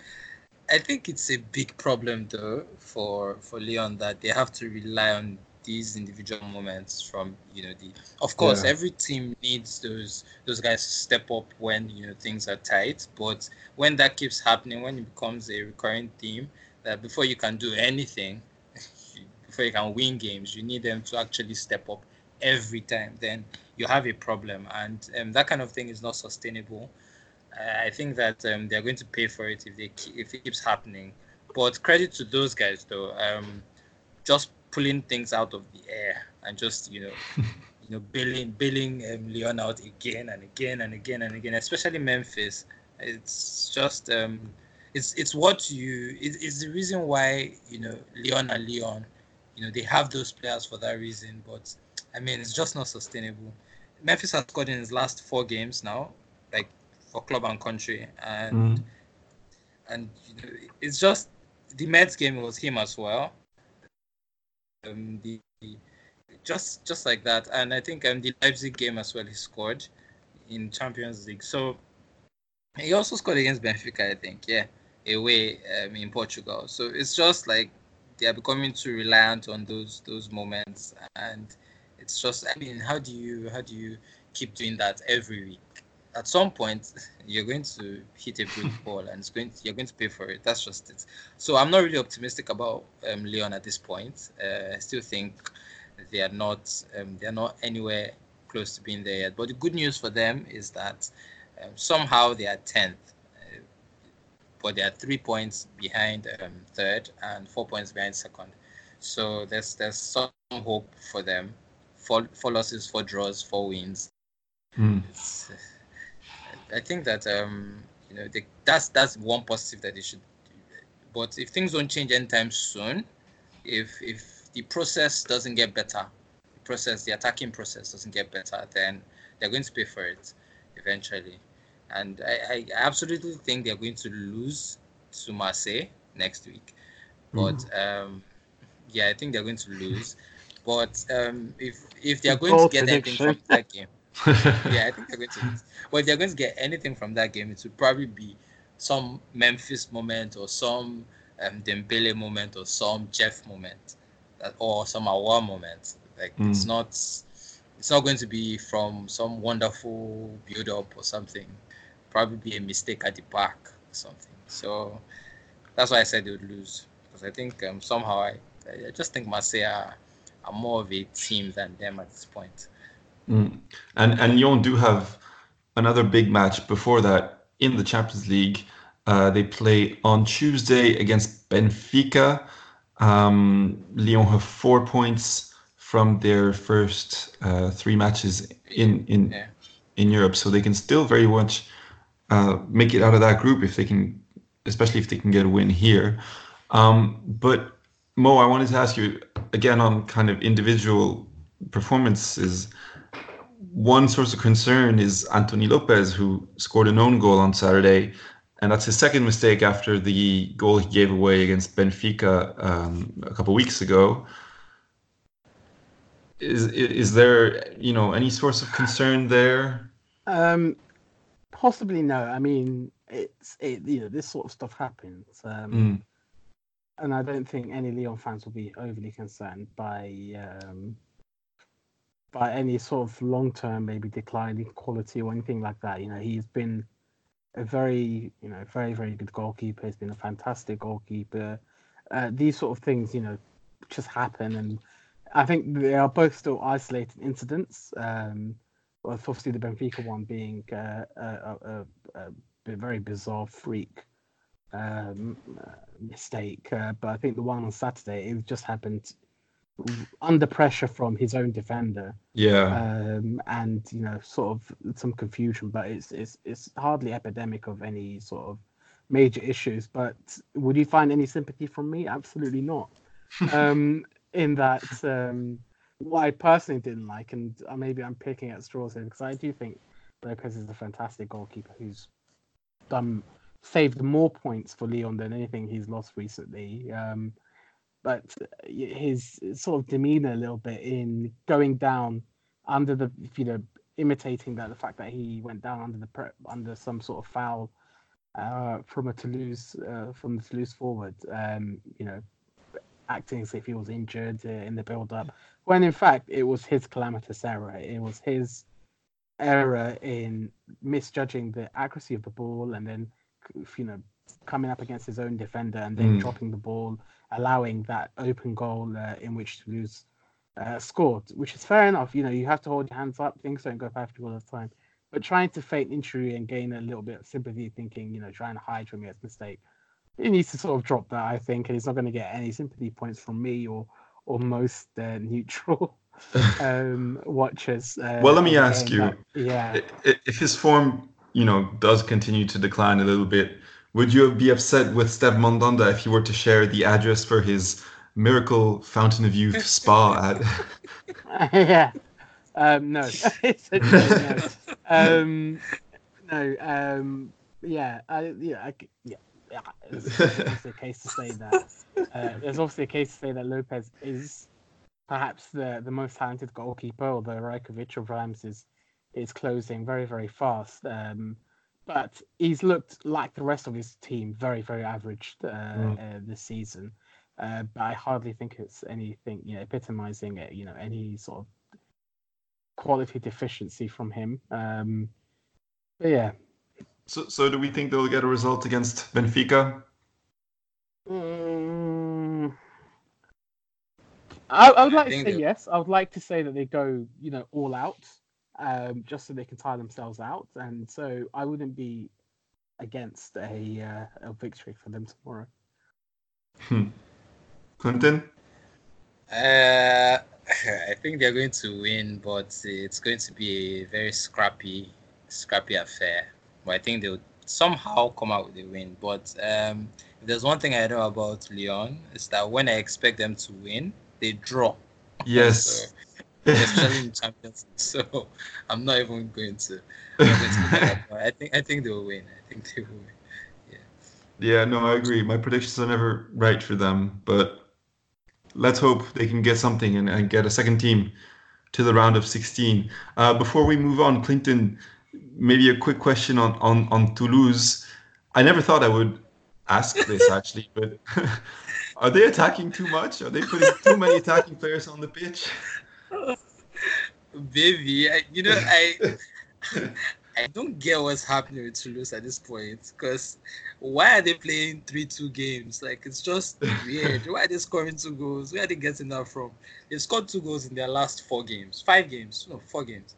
I think it's a big problem though for for Lyon that they have to rely on these individual moments from you know the of course yeah. every team needs those those guys to step up when you know things are tight but when that keeps happening when it becomes a recurring theme that before you can do anything before you can win games, you need them to actually step up every time, then you have a problem, and um, that kind of thing is not sustainable. I think that um, they're going to pay for it if they keep, if it keeps happening. But credit to those guys though, um, just pulling things out of the air and just you know, you know, bailing bailing um, Lyon out again and again and again and again, especially Memphis. It's just um, it's it's what you it, it's the reason why you know Leon and Leon, you know, they have those players for that reason. But I mean, it's just not sustainable. Memphis has scored in his last four games now, like for club and country, and mm. and it's just the Metz game was him as well. Um, the just just like that, and I think um the Leipzig game as well he scored in Champions League. So he also scored against Benfica, I think. Yeah, away um, in Portugal. So it's just like they are becoming too reliant on those those moments, and it's just I mean, how do you how do you keep doing that every week? At some point, you're going to hit a brick wall, and it's going to, you're going to pay for it. That's just it. So I'm not really optimistic about um, Lyon at this point. Uh, I still think they are not um, they are not anywhere close to being there yet. But the good news for them is that um, somehow they are tenth but they are three points behind um, third and four points behind second. So there's there's some hope for them. Four, four losses, four draws, four wins. Mm. I think that um, you know they, that's that's one positive that they should. Do. But if things don't change anytime soon, if if the process doesn't get better, the process, the attacking process doesn't get better, then they're going to pay for it eventually and I, I absolutely think they're going to lose to Marseille next week. But mm. um, yeah, I think they're going to lose. But um, if if they're going to get anything from that game, yeah, I think they're going to lose. But if they're going to get anything from that game, it would probably be some Memphis moment or some um, Dembele moment or some Jeff moment, or some Aouar moment. Like mm. it's not it's not going to be from some wonderful build up or something probably be a mistake at the back or something. So that's why I said they would lose because I think um, somehow I, I just think Marseille are, are, more of a team than them at this point. Mm. And and Lyon do have another big match before that in the Champions League. Uh, they play on Tuesday against Benfica. Um, Lyon have four points from their first uh, three matches in in yeah. in Europe, so they can still very much uh, make it out of that group if they can, especially if they can get a win here. Um, but Mo, I wanted to ask you again on kind of individual performances. One source of concern is Anthony Lopes, who scored an own goal on Saturday, and that's his second mistake after the goal he gave away against Benfica um, a couple weeks ago. Is is there you know any source of concern there? Um, possibly no. I mean, it's it, you know this sort of stuff happens, um, mm. and I don't think any Lyon fans will be overly concerned by um, by any sort of long term maybe declining quality or anything like that. You know, he's been a very you know very very good goalkeeper. He's been a fantastic goalkeeper. Uh, these sort of things, you know, just happen, and I think they are both still isolated incidents. Um, well, obviously the Benfica one being uh, a, a, a, a, very bizarre freak um, uh, mistake, uh, but I think the one on Saturday it just happened under pressure from his own defender. Yeah. Um, and you know, sort of some confusion, but it's it's it's hardly epidemic of any sort of major issues. But would you find any sympathy from me? Absolutely not. um, in that. Um, what I personally didn't like, and uh, maybe I'm picking at straws here because I do think Lopes is a fantastic goalkeeper who's done saved more points for Lyon than anything he's lost recently. Um, but his sort of demeanor a little bit in going down under the you know imitating that the fact that he went down under the prep under some sort of foul uh, from a Toulouse uh, from the Toulouse forward. Um, you know, acting as if he was injured uh, in the build up, when in fact it was his calamitous error. It was his error in misjudging the accuracy of the ball and then, you know, coming up against his own defender and then mm. dropping the ball, allowing that open goal uh, in which Toulouse uh, scored, which is fair enough. You know, you have to hold your hands up. Things don't go perfectly all the time. But trying to feign injury and gain a little bit of sympathy, thinking, you know, trying to hide from his mistake, he needs to sort of drop that, I think. And he's not going to get any sympathy points from me or or most uh, neutral um, watchers. Uh, well, let me ask you. That, yeah. If his form, you know, does continue to decline a little bit, would you be upset with Steve Mandanda if he were to share the address for his Miracle Fountain of Youth spa at? yeah. Um, no. no. Um, no. Um, yeah. I, yeah. I, yeah. Yeah, there's, a case to say that. Uh, there's obviously a case to say that Lopes is perhaps the, the most talented goalkeeper, although Rajkovic of Reims is is closing very very fast. Um, but he's looked like the rest of his team very very average uh, mm. uh, this season. Uh, but I hardly think it's anything you know epitomizing it, you know any sort of quality deficiency from him. Um, but yeah. So, so do we think they'll get a result against Benfica? Mm, I, I, would like to say yes. I would like to say that they go, you know, all out, um, just so they can tire themselves out, and so I wouldn't be against a uh, a victory for them tomorrow. Hmm. Clinton. Uh, I think they're going to win, but it's going to be a very scrappy, scrappy affair. But I think they'll somehow come out with a win. But um, if there's one thing I know about Lyon is that when I expect them to win, they draw. Yes. so, especially in Champions So I'm not even going to. I think I think they will win. I think they will win. Yeah. Yeah. No, I agree. My predictions are never right for them, but let's hope they can get something and, and get a second team to the round of 16. Uh, before we move on, Clinton, maybe a quick question on, on, on Toulouse. I never thought I would ask this actually, but are they attacking too much? Are they putting too many attacking players on the pitch? Baby, I, you know, I I don't get what's happening with Toulouse at this point because why are they playing 3 2 games? Like, it's just weird. why are they scoring two goals? Where are they getting that from? They scored two goals in their last four games, five games, no, four games.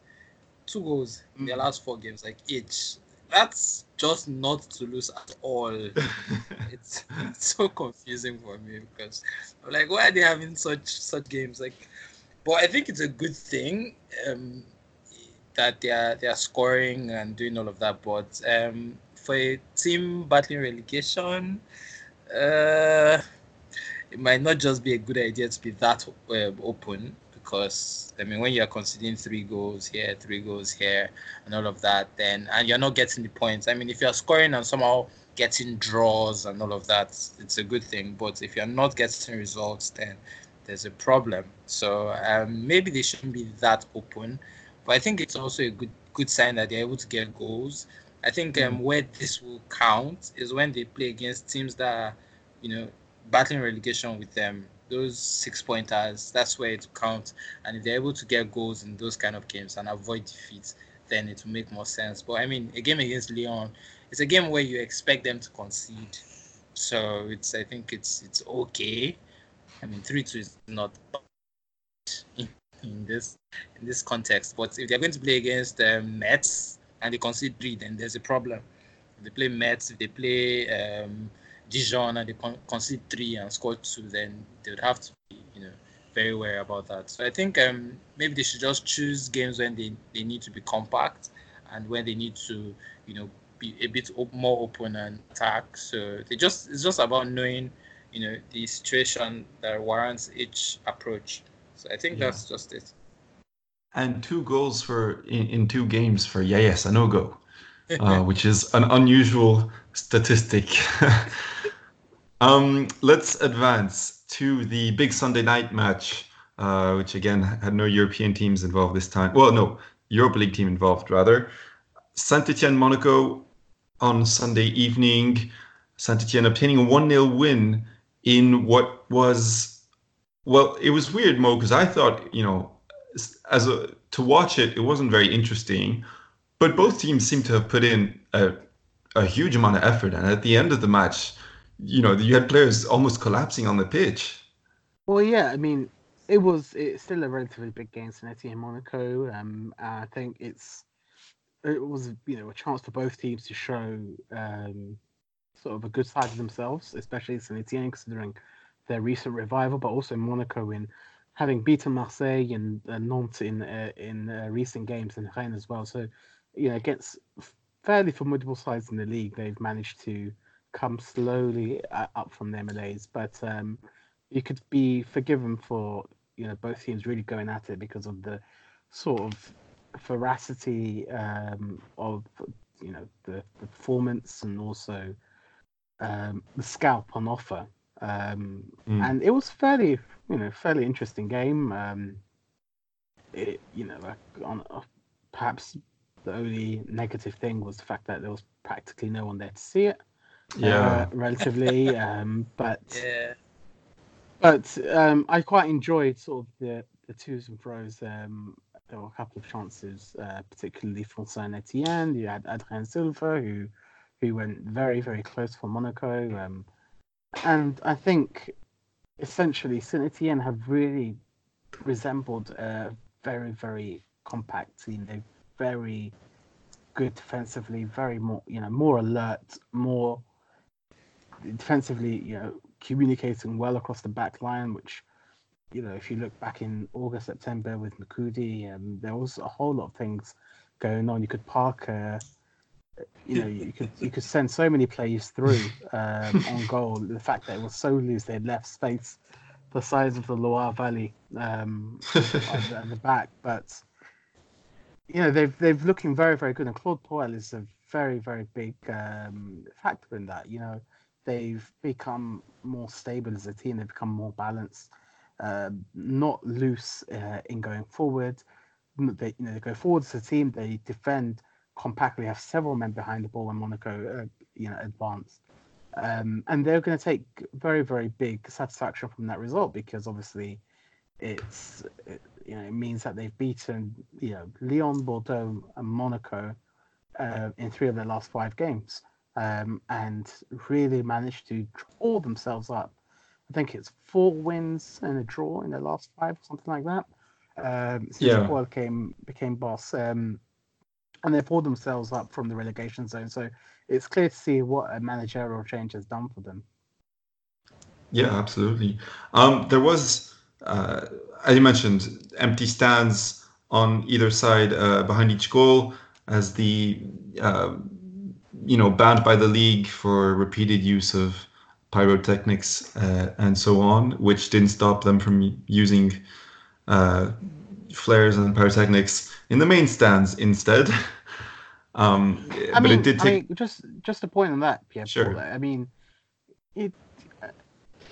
Two goals in mm. their last four games, like each. That's just not Toulouse at all. it's, it's so confusing for me because I'm like, why are they having such such games? Like, but I think it's a good thing. Um, that they are they are scoring and doing all of that. But um, for a team battling relegation, uh, it might not just be a good idea to be that uh, open because I mean when you are conceding three goals here, three goals here, and all of that, then and you're not getting the points. I mean if you're scoring and somehow getting draws and all of that, it's a good thing. But if you're not getting results, then there's a problem. So um, maybe they shouldn't be that open. But I think it's also a good good sign that they're able to get goals. I think um, mm. where this will count is when they play against teams that are, you know, battling relegation with them. Those six pointers, that's where it counts. And if they're able to get goals in those kind of games and avoid defeats, then it will make more sense. But I mean, a game against Lyon, it's a game where you expect them to concede. So it's I think it's it's okay. I mean, three two is not in this in this context. But if they're going to play against um, Metz and they concede three, then there's a problem. If they play Metz, if they play um, Dijon and they con- concede three and score two, then they would have to be, you know, very aware about that. So I think um, maybe they should just choose games when they, they need to be compact and when they need to, you know, be a bit op- more open and attack. So they just it's just about knowing, you know, the situation that warrants each approach. So I think yeah. that's just it. And two goals for in, in two games for Yaya Sanogo, uh, which is an unusual statistic. um, let's advance to the big Sunday night match, uh, which again had no European teams involved this time. Well, no, Europa League team involved rather. Saint Etienne Monaco on Sunday evening. Saint Etienne obtaining a 1 0 win in what was well, it was weird, Mo, because I thought, you know, as a to watch it, it wasn't very interesting. But both teams seemed to have put in a, a huge amount of effort, and at the end of the match, you know, you had players almost collapsing on the pitch. Well, yeah, I mean, it was it's still a relatively big game, Saint Etienne and Monaco. Um, I think it's it was you know a chance for both teams to show um, sort of a good side of themselves, especially Saint Etienne considering their recent revival, but also Monaco in having beaten Marseille and uh, Nantes in uh, in uh, recent games and Rennes as well. So you know against fairly formidable sides in the league, they've managed to come slowly uh, up from their malaise, but. Um, you could be forgiven for you know both teams really going at it because of the sort of veracity um, of you know the, the, performance and also um, the scalp on offer. Um, mm. And it was fairly you know fairly interesting game. Um, it, you know on, uh, perhaps the only negative thing was the fact that there was practically no one there to see it. Yeah, uh, relatively. um, but yeah but um, I quite enjoyed sort of the, the twos and throws. Um, there were a couple of chances, uh, particularly from Saint Etienne. You had Adrien Silva, who who went very very close for Monaco, um, and I think essentially Saint Etienne have really resembled a very very compact team. They're very good defensively, very more you know more alert, more defensively you know communicating well across the back line, which, you know, if you look back in August, September with Makudi, um, there was a whole lot of things going on. You could park, uh, you know, you could you could send so many plays through um, on goal. The fact that it was so loose, they left space the size of the Loire Valley um, at, the, back, but you know they've they've looking very very good and Claude Puel is a very very big um, factor in that you know they've become more stable as a team. They've become more balanced, uh, not loose uh, in going forward. They, you know, they go forward as a team. They defend compactly. Have several men behind the ball when Monaco, uh, you know, advance. Um, and they're going to take very, very big satisfaction from that result because obviously, it's it, you know it means that they've beaten you know Lyon, Bordeaux, and Monaco uh, in three of their last five games um, and really managed to draw themselves up. I think it's four wins and a draw in their last five, or something like that. Um, since yeah. Puel came became boss, um, and they pulled themselves up from the relegation zone. So it's clear to see what a managerial change has done for them. Yeah, absolutely. Um, there was, uh, as you mentioned, empty stands on either side uh, behind each goal as the uh, you know, banned by the league for repeated use of pyrotechnics uh, and so on, which didn't stop them from using uh, flares and pyrotechnics in the main stands instead. um, I mean, take... I mean, just just a point on that, Pierre. Sure. I mean, it uh,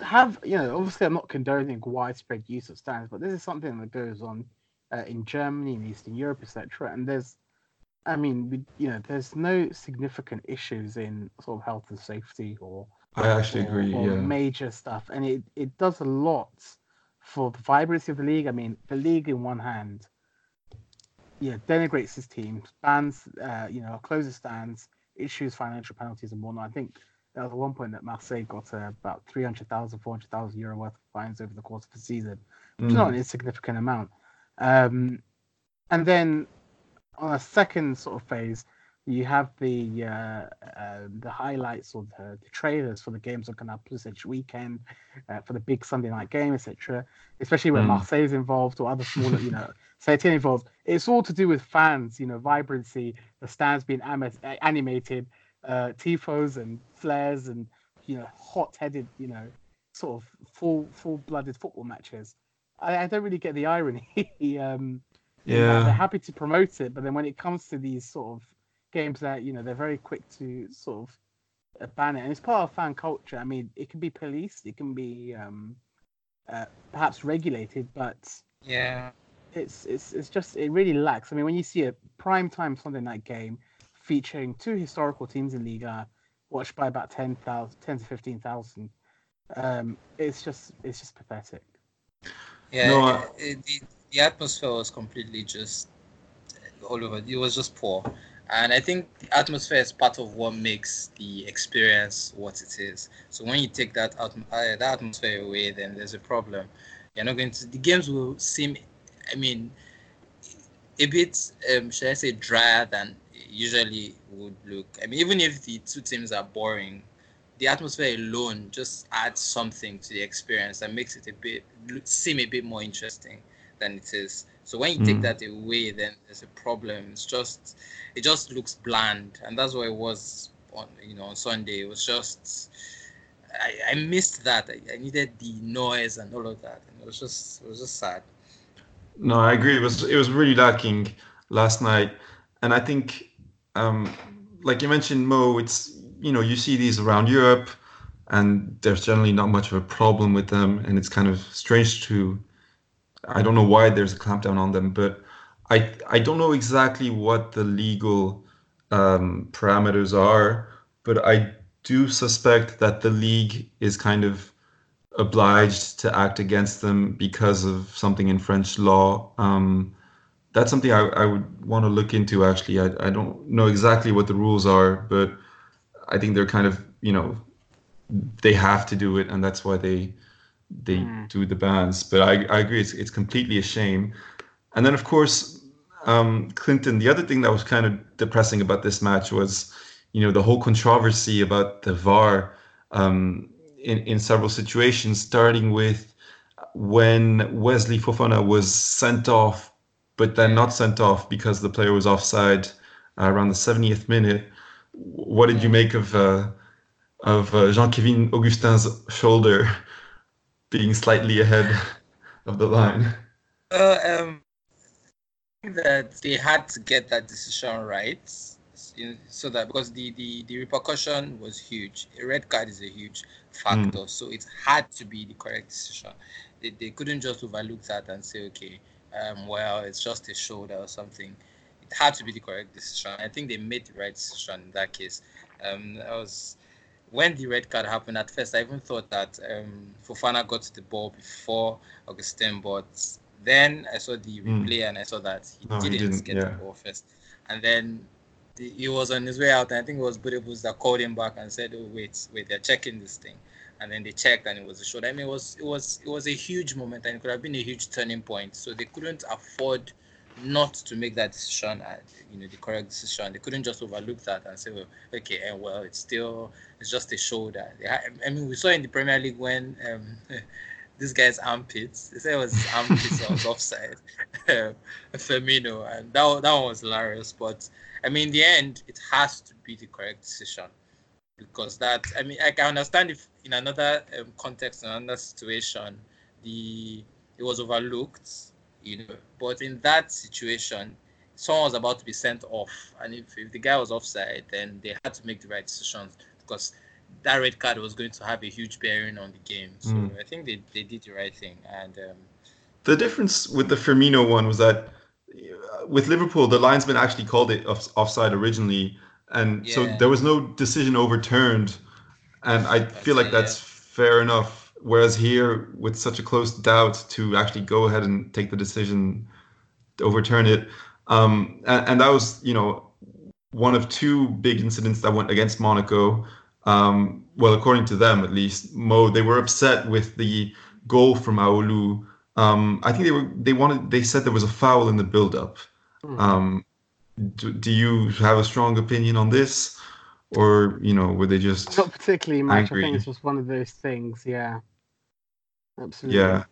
have you know obviously I'm not condoning widespread use of stands, but this is something that goes on uh, in Germany, in Eastern Europe, etc. And there's I mean, we, you know, there's no significant issues in sort of health and safety or I actually or, agree, or yeah. major stuff, and it it does a lot for the vibrancy of the league. I mean, the league in one hand, yeah, denigrates his team, bans, uh, you know, closes stands, issues financial penalties and whatnot. I think there was one point that Marseille got uh, about 300,000, 400,000 euro worth of fines over the course of the season, which mm. is not an insignificant amount. Um, and then on a second sort of phase, you have the uh, uh, the highlights or the, the, trailers for the games on Canal Plus each weekend uh, for the big Sunday night game, etc. Especially when mm. Marseille is involved or other smaller, you know, Saint involved. It's all to do with fans, you know, vibrancy, the stands being am- animated, uh, tifos and flares, and you know, hot-headed, you know, sort of full full-blooded football matches. I, I don't really get the irony. um, yeah, they're happy to promote it, but then when it comes to these sort of games that you know they're very quick to sort of uh, ban it, and it's part of fan culture. I mean, it can be policed, it can be um, uh, perhaps regulated, but yeah, it's it's it's just it really lacks. I mean, when you see a prime time Sunday night game featuring two historical teams in Liga, watched by about 10,000, 10 to fifteen thousand, um, it's just it's just pathetic. Yeah, no, I... it, it, the atmosphere was completely just all over. It was just poor. And I think the atmosphere is part of what makes the experience what it is. So when you take that out, uh, that atmosphere away, then there's a problem. You're not going to. The games will seem, I mean, a bit, um, should I say, drier than usually would look. I mean, even if the two teams are boring, the atmosphere alone just adds something to the experience that makes it a bit seem a bit more interesting than it is. So when you mm. take that away, then there's a problem. It's just it just looks bland, and that's what it was on you know on Sunday. It was just I, I missed that. I, I needed the noise and all of that, and it was just it was just sad. No, I agree. It was it was really lacking last night, and I think, um, like you mentioned, Mo, it's you know you see these around Europe, and there's generally not much of a problem with them, and it's kind of strange to I don't know why there's a clampdown on them, but I I don't know exactly what the legal um, parameters are, but I do suspect that the league is kind of obliged to act against them because of something in French law. Um, that's something I, I would want to look into. Actually, I, I don't know exactly what the rules are, but I think they're kind of you know they have to do it, and that's why they they mm. do the bans. But I, I agree, it's, it's completely a shame. And then, of course, um, Clinton, the other thing that was kind of depressing about this match was, you know, the whole controversy about the VAR um, in, in several situations, starting with when Wesley Fofana was sent off, but then not sent off because the player was offside uh, around the 70th minute. What did you make of uh, of uh, Jean-Kevin Augustin's shoulder being slightly ahead of the line? Uh, um, that they had to get that decision right, so that because the, the the repercussion was huge. A red card is a huge factor, mm. so it had to be the correct decision. They, they couldn't just overlook that and say, okay, um, well, it's just a shoulder or something. It had to be the correct decision. I think they made the right decision in that case. Um, I was when the red card happened, at first I even thought that um, Fofana got to the ball before Augustin, but then I saw the hmm. replay mm. and I saw that he, no, didn't, he didn't, get yeah. the ball first. And then the, he was on his way out, and I think it was Boudebouz that called him back and said, "Oh wait, wait, they're checking this thing." And then they checked, and it was a shot. I mean, it was it was it was a huge moment, and it could have been a huge turning point. So they couldn't afford not to make that decision, uh, you know, the correct decision. They couldn't just overlook that and say, well, okay, and well, it's still, it's just a shoulder. I mean, we saw in the Premier League when um, this guy's armpits, they said it was his armpits was offside, um, Firmino, and that, that one was hilarious. But I mean, in the end, it has to be the correct decision because that, I mean, I can understand if in another um, context, in another situation, the it was overlooked you know. But in that situation, someone was about to be sent off, and if, if the guy was offside, then they had to make the right decisions because that red card was going to have a huge bearing on the game. So mm. I think they, they did the right thing. And um, the difference with the Firmino one was that uh, with Liverpool, the linesman actually called it off, offside originally, and yeah. so there was no decision overturned. And I feel like that's yeah. fair enough Whereas here, with such a close doubt, to actually go ahead and take the decision, to overturn it, um, and, and, that was, you know, one of two big incidents that went against Monaco. Um, well, according to them, at least, Mo, they were upset with the goal from Aholou. Um, I think they were they wanted they said there was a foul in the build-up. Mm-hmm. Do, do, you have a strong opinion on this, or you know, were they just not particularly much? Angry? I think it's just one of those things. Yeah. Absolutely. Yeah.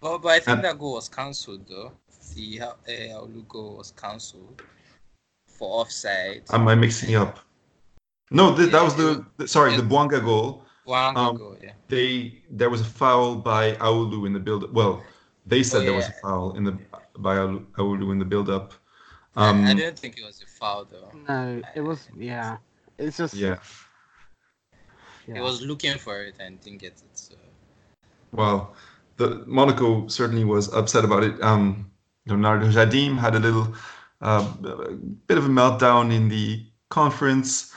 Well, but I think and, that goal was cancelled though. The uh, Aholou goal was cancelled for offside. Am I mixing up? No, th- that was the, the sorry yeah. the Bouanga goal. Bouanga um, goal, yeah. They there was a foul by Aholou in the build. Well, they said oh, there was a foul in the by Aholou in the build up. Um, I, I didn't think it was a foul though. No, it was. Yeah, it's just. Yeah. He was looking for it and didn't get it. So well, the Monaco certainly was upset about it. Um, Leonardo Jardim had a little uh, bit of a meltdown in the conference.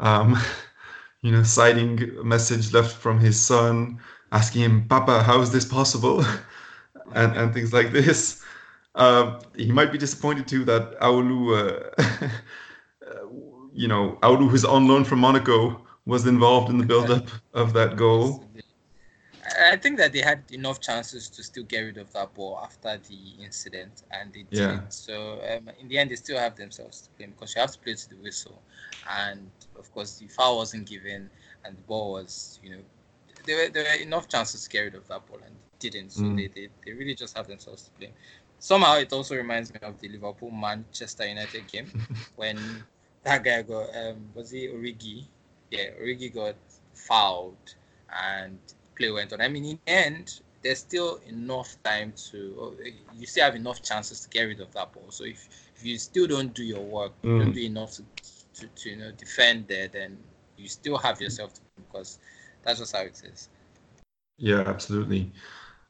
Um, you know, citing a message left from his son, asking him, "Papa, how is this possible?" and and things like this. Uh, he might be disappointed too that Aholou, uh, you know, Aholou, who's on loan from Monaco, was involved in the build-up of that goal. I think that they had enough chances to still get rid of that ball after the incident, and they Yeah. did. So um, in the end, they still have themselves to blame because you have to play to the whistle, and of course the foul wasn't given, and the ball was, you know, there were, there were enough chances to get rid of that ball and didn't. So Mm. they, they they really just have themselves to blame. Somehow it also reminds me of the Liverpool Manchester United game when that guy got um was he Origi? Yeah, Origi got fouled and play went on. I mean, in the end, there's still enough time to. oh, You still have enough chances to get rid of that ball. So if, if you still don't do your work, you Mm. don't do enough to, to, to you know defend there, then you still have yourself to because that's just how it is. Yeah, absolutely.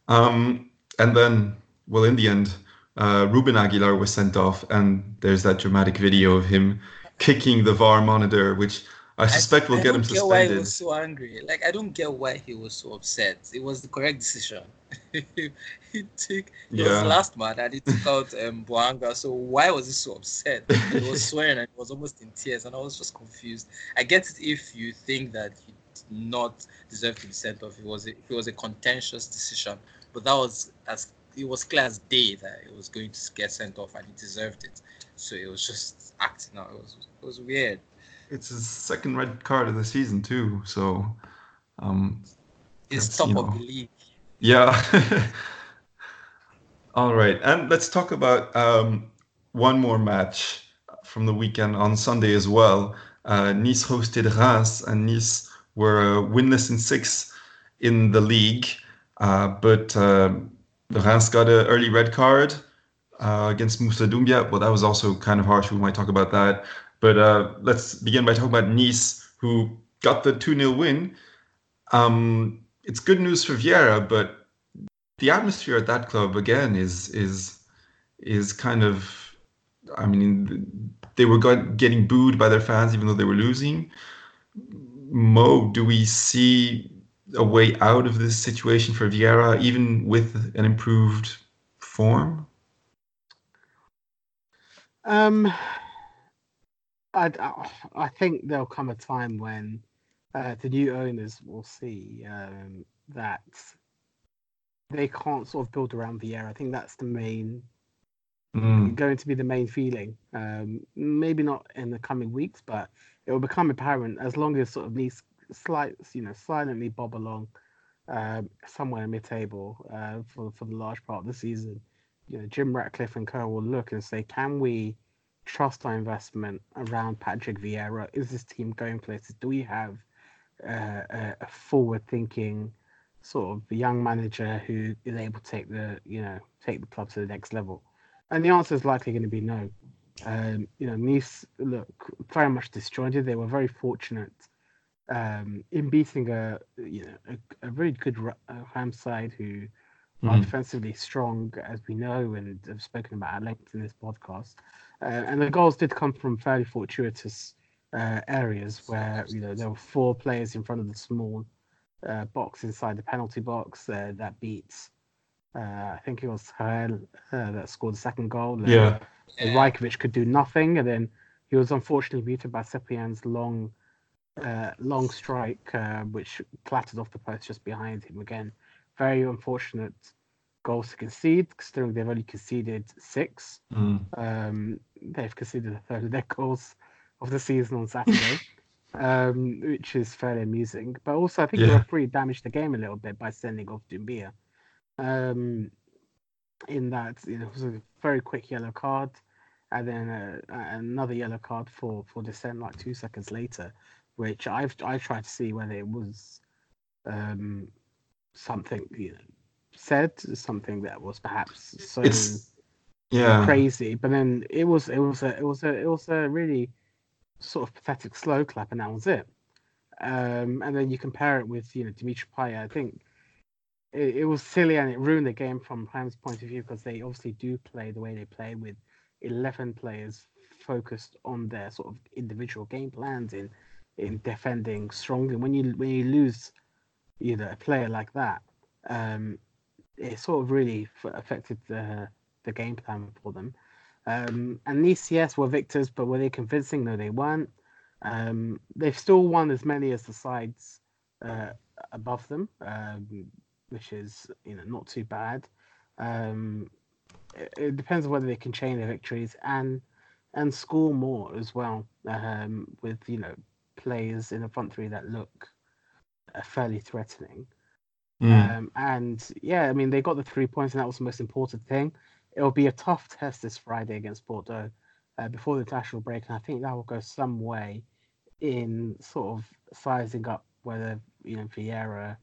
Um, and then, well, in the end, uh, Ruben Aguilar was sent off, and there's that dramatic video of him kicking the VAR monitor, which I suspect we'll I get him suspended. I don't get why he was so angry. Like I don't get why he was so upset. It was the correct decision. he took he was Yeah. the last man and he took out um Bouanga. So why was he so upset? He was swearing and he was almost in tears and I was just confused. I get it if you think that he did not deserve to be sent off. It was a, it was a contentious decision, but that was as it was clear as day that it was going to get sent off and he deserved it. So it was just acting out. It was it was weird. It's his second red card of the season too, so um, It's top you of the league. Yeah. All right, and let's talk about um, one more match from the weekend on Sunday as well. Uh, nice hosted Reims, and Nice were uh, winless in six in the league, uh, but uh, Reims got an early red card uh, against Moussa Doumbia. Well, that was also kind of harsh. We might talk about that. But uh, let's begin by talking about Nice, who got the 2 0 win. Um, it's good news for Vieira, but the atmosphere at that club again is is is kind of. I mean, they were getting booed by their fans even though they were losing. Mo, do we see a way out of this situation for Vieira, even with an improved form? Um, I, I think there'll come a time when uh, the new owners will see um, that they can't sort of build around Vieira. I think that's the main Mm, going to be the main feeling. Um, maybe not in the coming weeks, but it will become apparent as long as sort of these slight, you know, silently bob along um, somewhere in mid-table uh, for for the large part of the season. You know, Jim Ratcliffe and co will look and say, can we trust our investment around Patrick Vieira? Is this team going places? Do we have uh, a, forward-thinking sort of young manager who is able to take the you know take the club to the next level? And the answer is likely going to be no. Um, you know, Nice look very much disjointed. They were very fortunate um, in beating a you know a, a very good uh, Reims side who are Mhm. defensively strong, as we know and have spoken about at length in this podcast. Uh, and the goals did come from fairly fortuitous uh, areas where you know there were four players in front of the small uh, box inside the penalty box uh, that beats. Uh, I think it was Harel uh, that scored the second goal. Yeah. and Rajkovic could do nothing, and then he was unfortunately muted by Cyprien's long, uh, long strike, uh, which clattered off the post just behind him. Again, very unfortunate goals to concede, considering they've only conceded six. Mm. Um, they've conceded a third of their goals of the season on Saturday, um, which is fairly amusing. But also, I think the Yeah. referee damaged the game a little bit by sending off Doumbia. Um, in that, you know, it was a very quick yellow card, and then uh, another yellow card for for dissent like two seconds later, which I've I tried to see whether it was um, something you know said, something that was perhaps so It's yeah. crazy. But then it was it was a it was a it was a really sort of pathetic slow clap, and that was it. Um, and then you compare it with you know Dimitri Payet. I think it, it was silly and it ruined the game from Ham's point of view because they obviously do play the way they play with eleven players focused on their sort of individual game plans in in defending strongly. When you when you lose, you know, a player like that, um, it sort of really affected the the game plan for them. Um, and Nice, yes, were victors, but were they convincing? No, they weren't. Um, they've still won as many as the sides uh, above them. Um, which is you know not too bad. Um, it, it depends on whether they can chain their victories and and score more as well. Um, with you know players in the front three that look uh, fairly threatening. Mm. Um, and yeah, I mean they got the three points, and that was the most important thing. It'll be a tough test this Friday against Bordeaux uh, before the international break, and I think that will go some way in sort of sizing up whether you know Vieira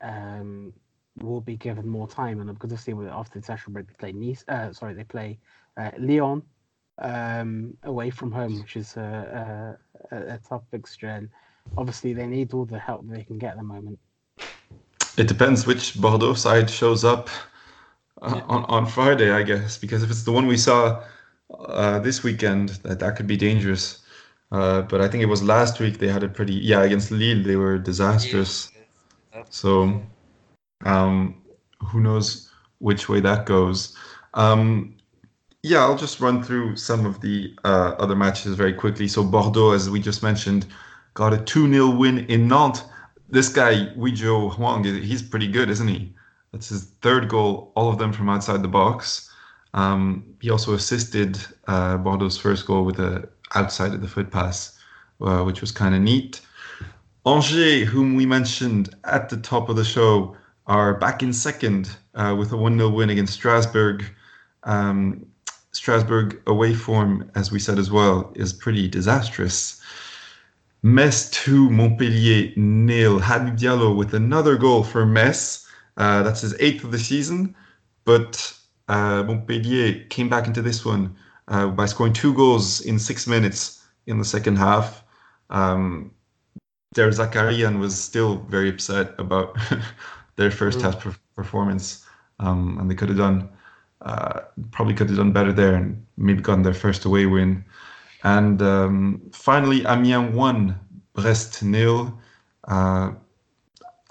um, will be given more time, and because obviously after the international break they play Nice. Uh, sorry, they play uh, Lyon um, away from home, which is a, a, a tough fixture. And obviously, they need all the help they can get at the moment. It depends which Bordeaux side shows up uh, on on Friday, I guess, because if it's the one we saw uh, this weekend, that that could be dangerous. Uh, but I think it was last week they had a pretty yeah against Lille they were disastrous. So um, who knows which way that goes. Um, yeah, I'll just run through some of the uh, other matches very quickly. So Bordeaux, as we just mentioned, got a 2-0 win in Nantes. This guy, Ui-jo Hwang, he's pretty good, isn't he? That's his third goal, all of them from outside the box. Um, he also assisted uh, Bordeaux's first goal with a outside of the foot pass, uh, which was kind of neat. Angers, whom we mentioned at the top of the show, are back in second uh, with a 1 0 win against Strasbourg. Um, Strasbourg away form, as we said as well, is pretty disastrous. Metz 2, Montpellier nil. Habib Diallo with another goal for Metz. Uh, that's his eighth of the season. But uh, Montpellier came back into this one uh, by scoring two goals in six minutes in the second half. Um, Der Zakarian was still very upset about their first mm. half per- performance, um, and they could have done uh, probably could have done better there and maybe gotten their first away win. And um, finally, Amiens won, Brest nil. Uh,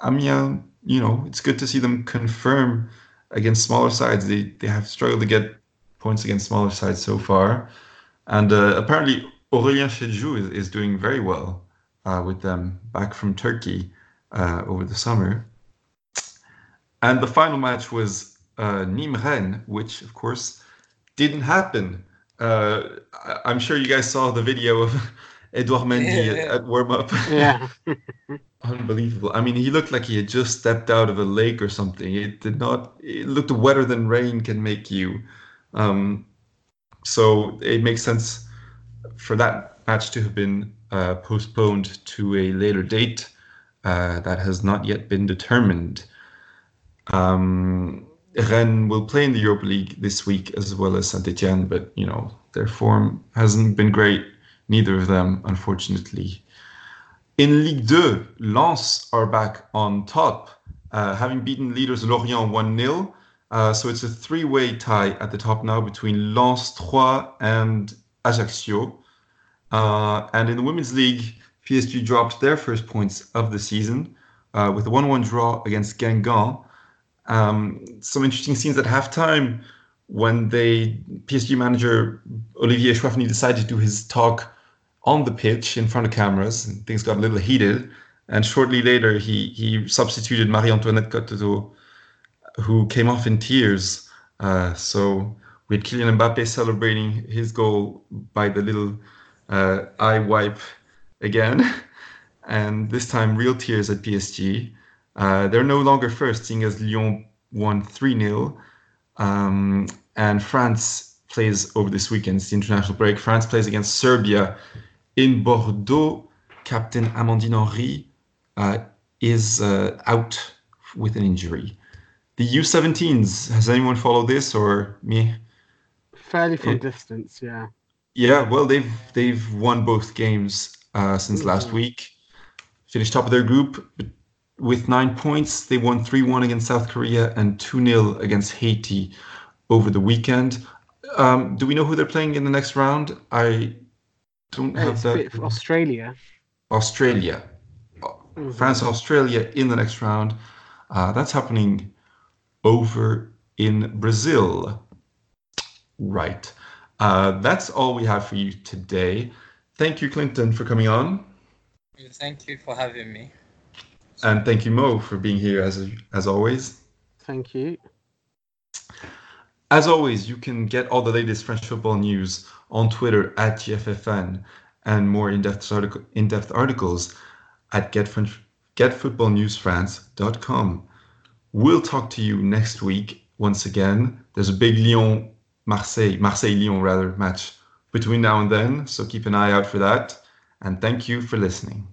Amiens, you know, it's good to see them confirm against smaller sides. They they have struggled to get points against smaller sides so far. And uh, apparently, Aurélien Chedjou is, is doing very well uh, with them back from Turkey uh, over the summer. And the final match was uh, Nîmes Rennes, which of course didn't happen. Uh, I'm sure you guys saw the video of Edouard Mendy yeah, yeah. at, at warm up. Yeah. Unbelievable. I mean, he looked like he had just stepped out of a lake or something. It did not, it looked wetter than rain can make you. Um, so it makes sense for that match to have been uh, postponed to a later date uh, that has not yet been determined. Um, Rennes will play in the Europa League this week as well as Saint Etienne, but you know their form hasn't been great, neither of them, unfortunately. In Ligue 2, Lens are back on top, uh, having beaten leaders Lorient 1 0 uh, so it's a three-way tie at the top now between Lens, Troyes, and Ajaccio. Uh, and in the Women's League, PSG dropped their first points of the season uh, with a 1-1 draw against Guingamp. Um, some interesting scenes at halftime when they PSG manager Olivier Echouafni decided to do his talk on the pitch in front of cameras, and things got a little heated. And shortly later, he he substituted Marie-Antoinette Katoto who came off in tears. Uh, so we had Kylian Mbappe celebrating his goal by the little uh, eye wipe again, and this time real tears at PSG. Uh, they're no longer first, seeing as Lyon won 3 0. Um, and France plays over this weekend, it's the international break. France plays against Serbia in Bordeaux. Captain Amandine Henry uh, is uh, out with an injury. The U17s, has anyone followed this or me? Fairly from it, distance, yeah. Yeah, well, they've they've won both games uh, since mm-hmm. last week. Finished top of their group with nine points. They won 3 1 against South Korea and 2 0 against Haiti over the weekend. Um, do we know who they're playing in the next round? I don't have that. Australia. Australia. Mm-hmm. France, Australia in the next round. Uh, that's happening over in Brazil. Right. Uh, that's all we have for you today. Thank you, Clinton, for coming on. Thank you for having me. And thank you, Mo, for being here as as always. Thank you. As always, you can get all the latest French football news on Twitter at GFFN and more in-depth, article, in-depth articles at getfrench, getfootballnewsfrance.com. We'll talk to you next week once again. There's a big Lyon Marseille, Marseille Lyon rather match between now and then, so keep an eye out for that. And thank you for listening.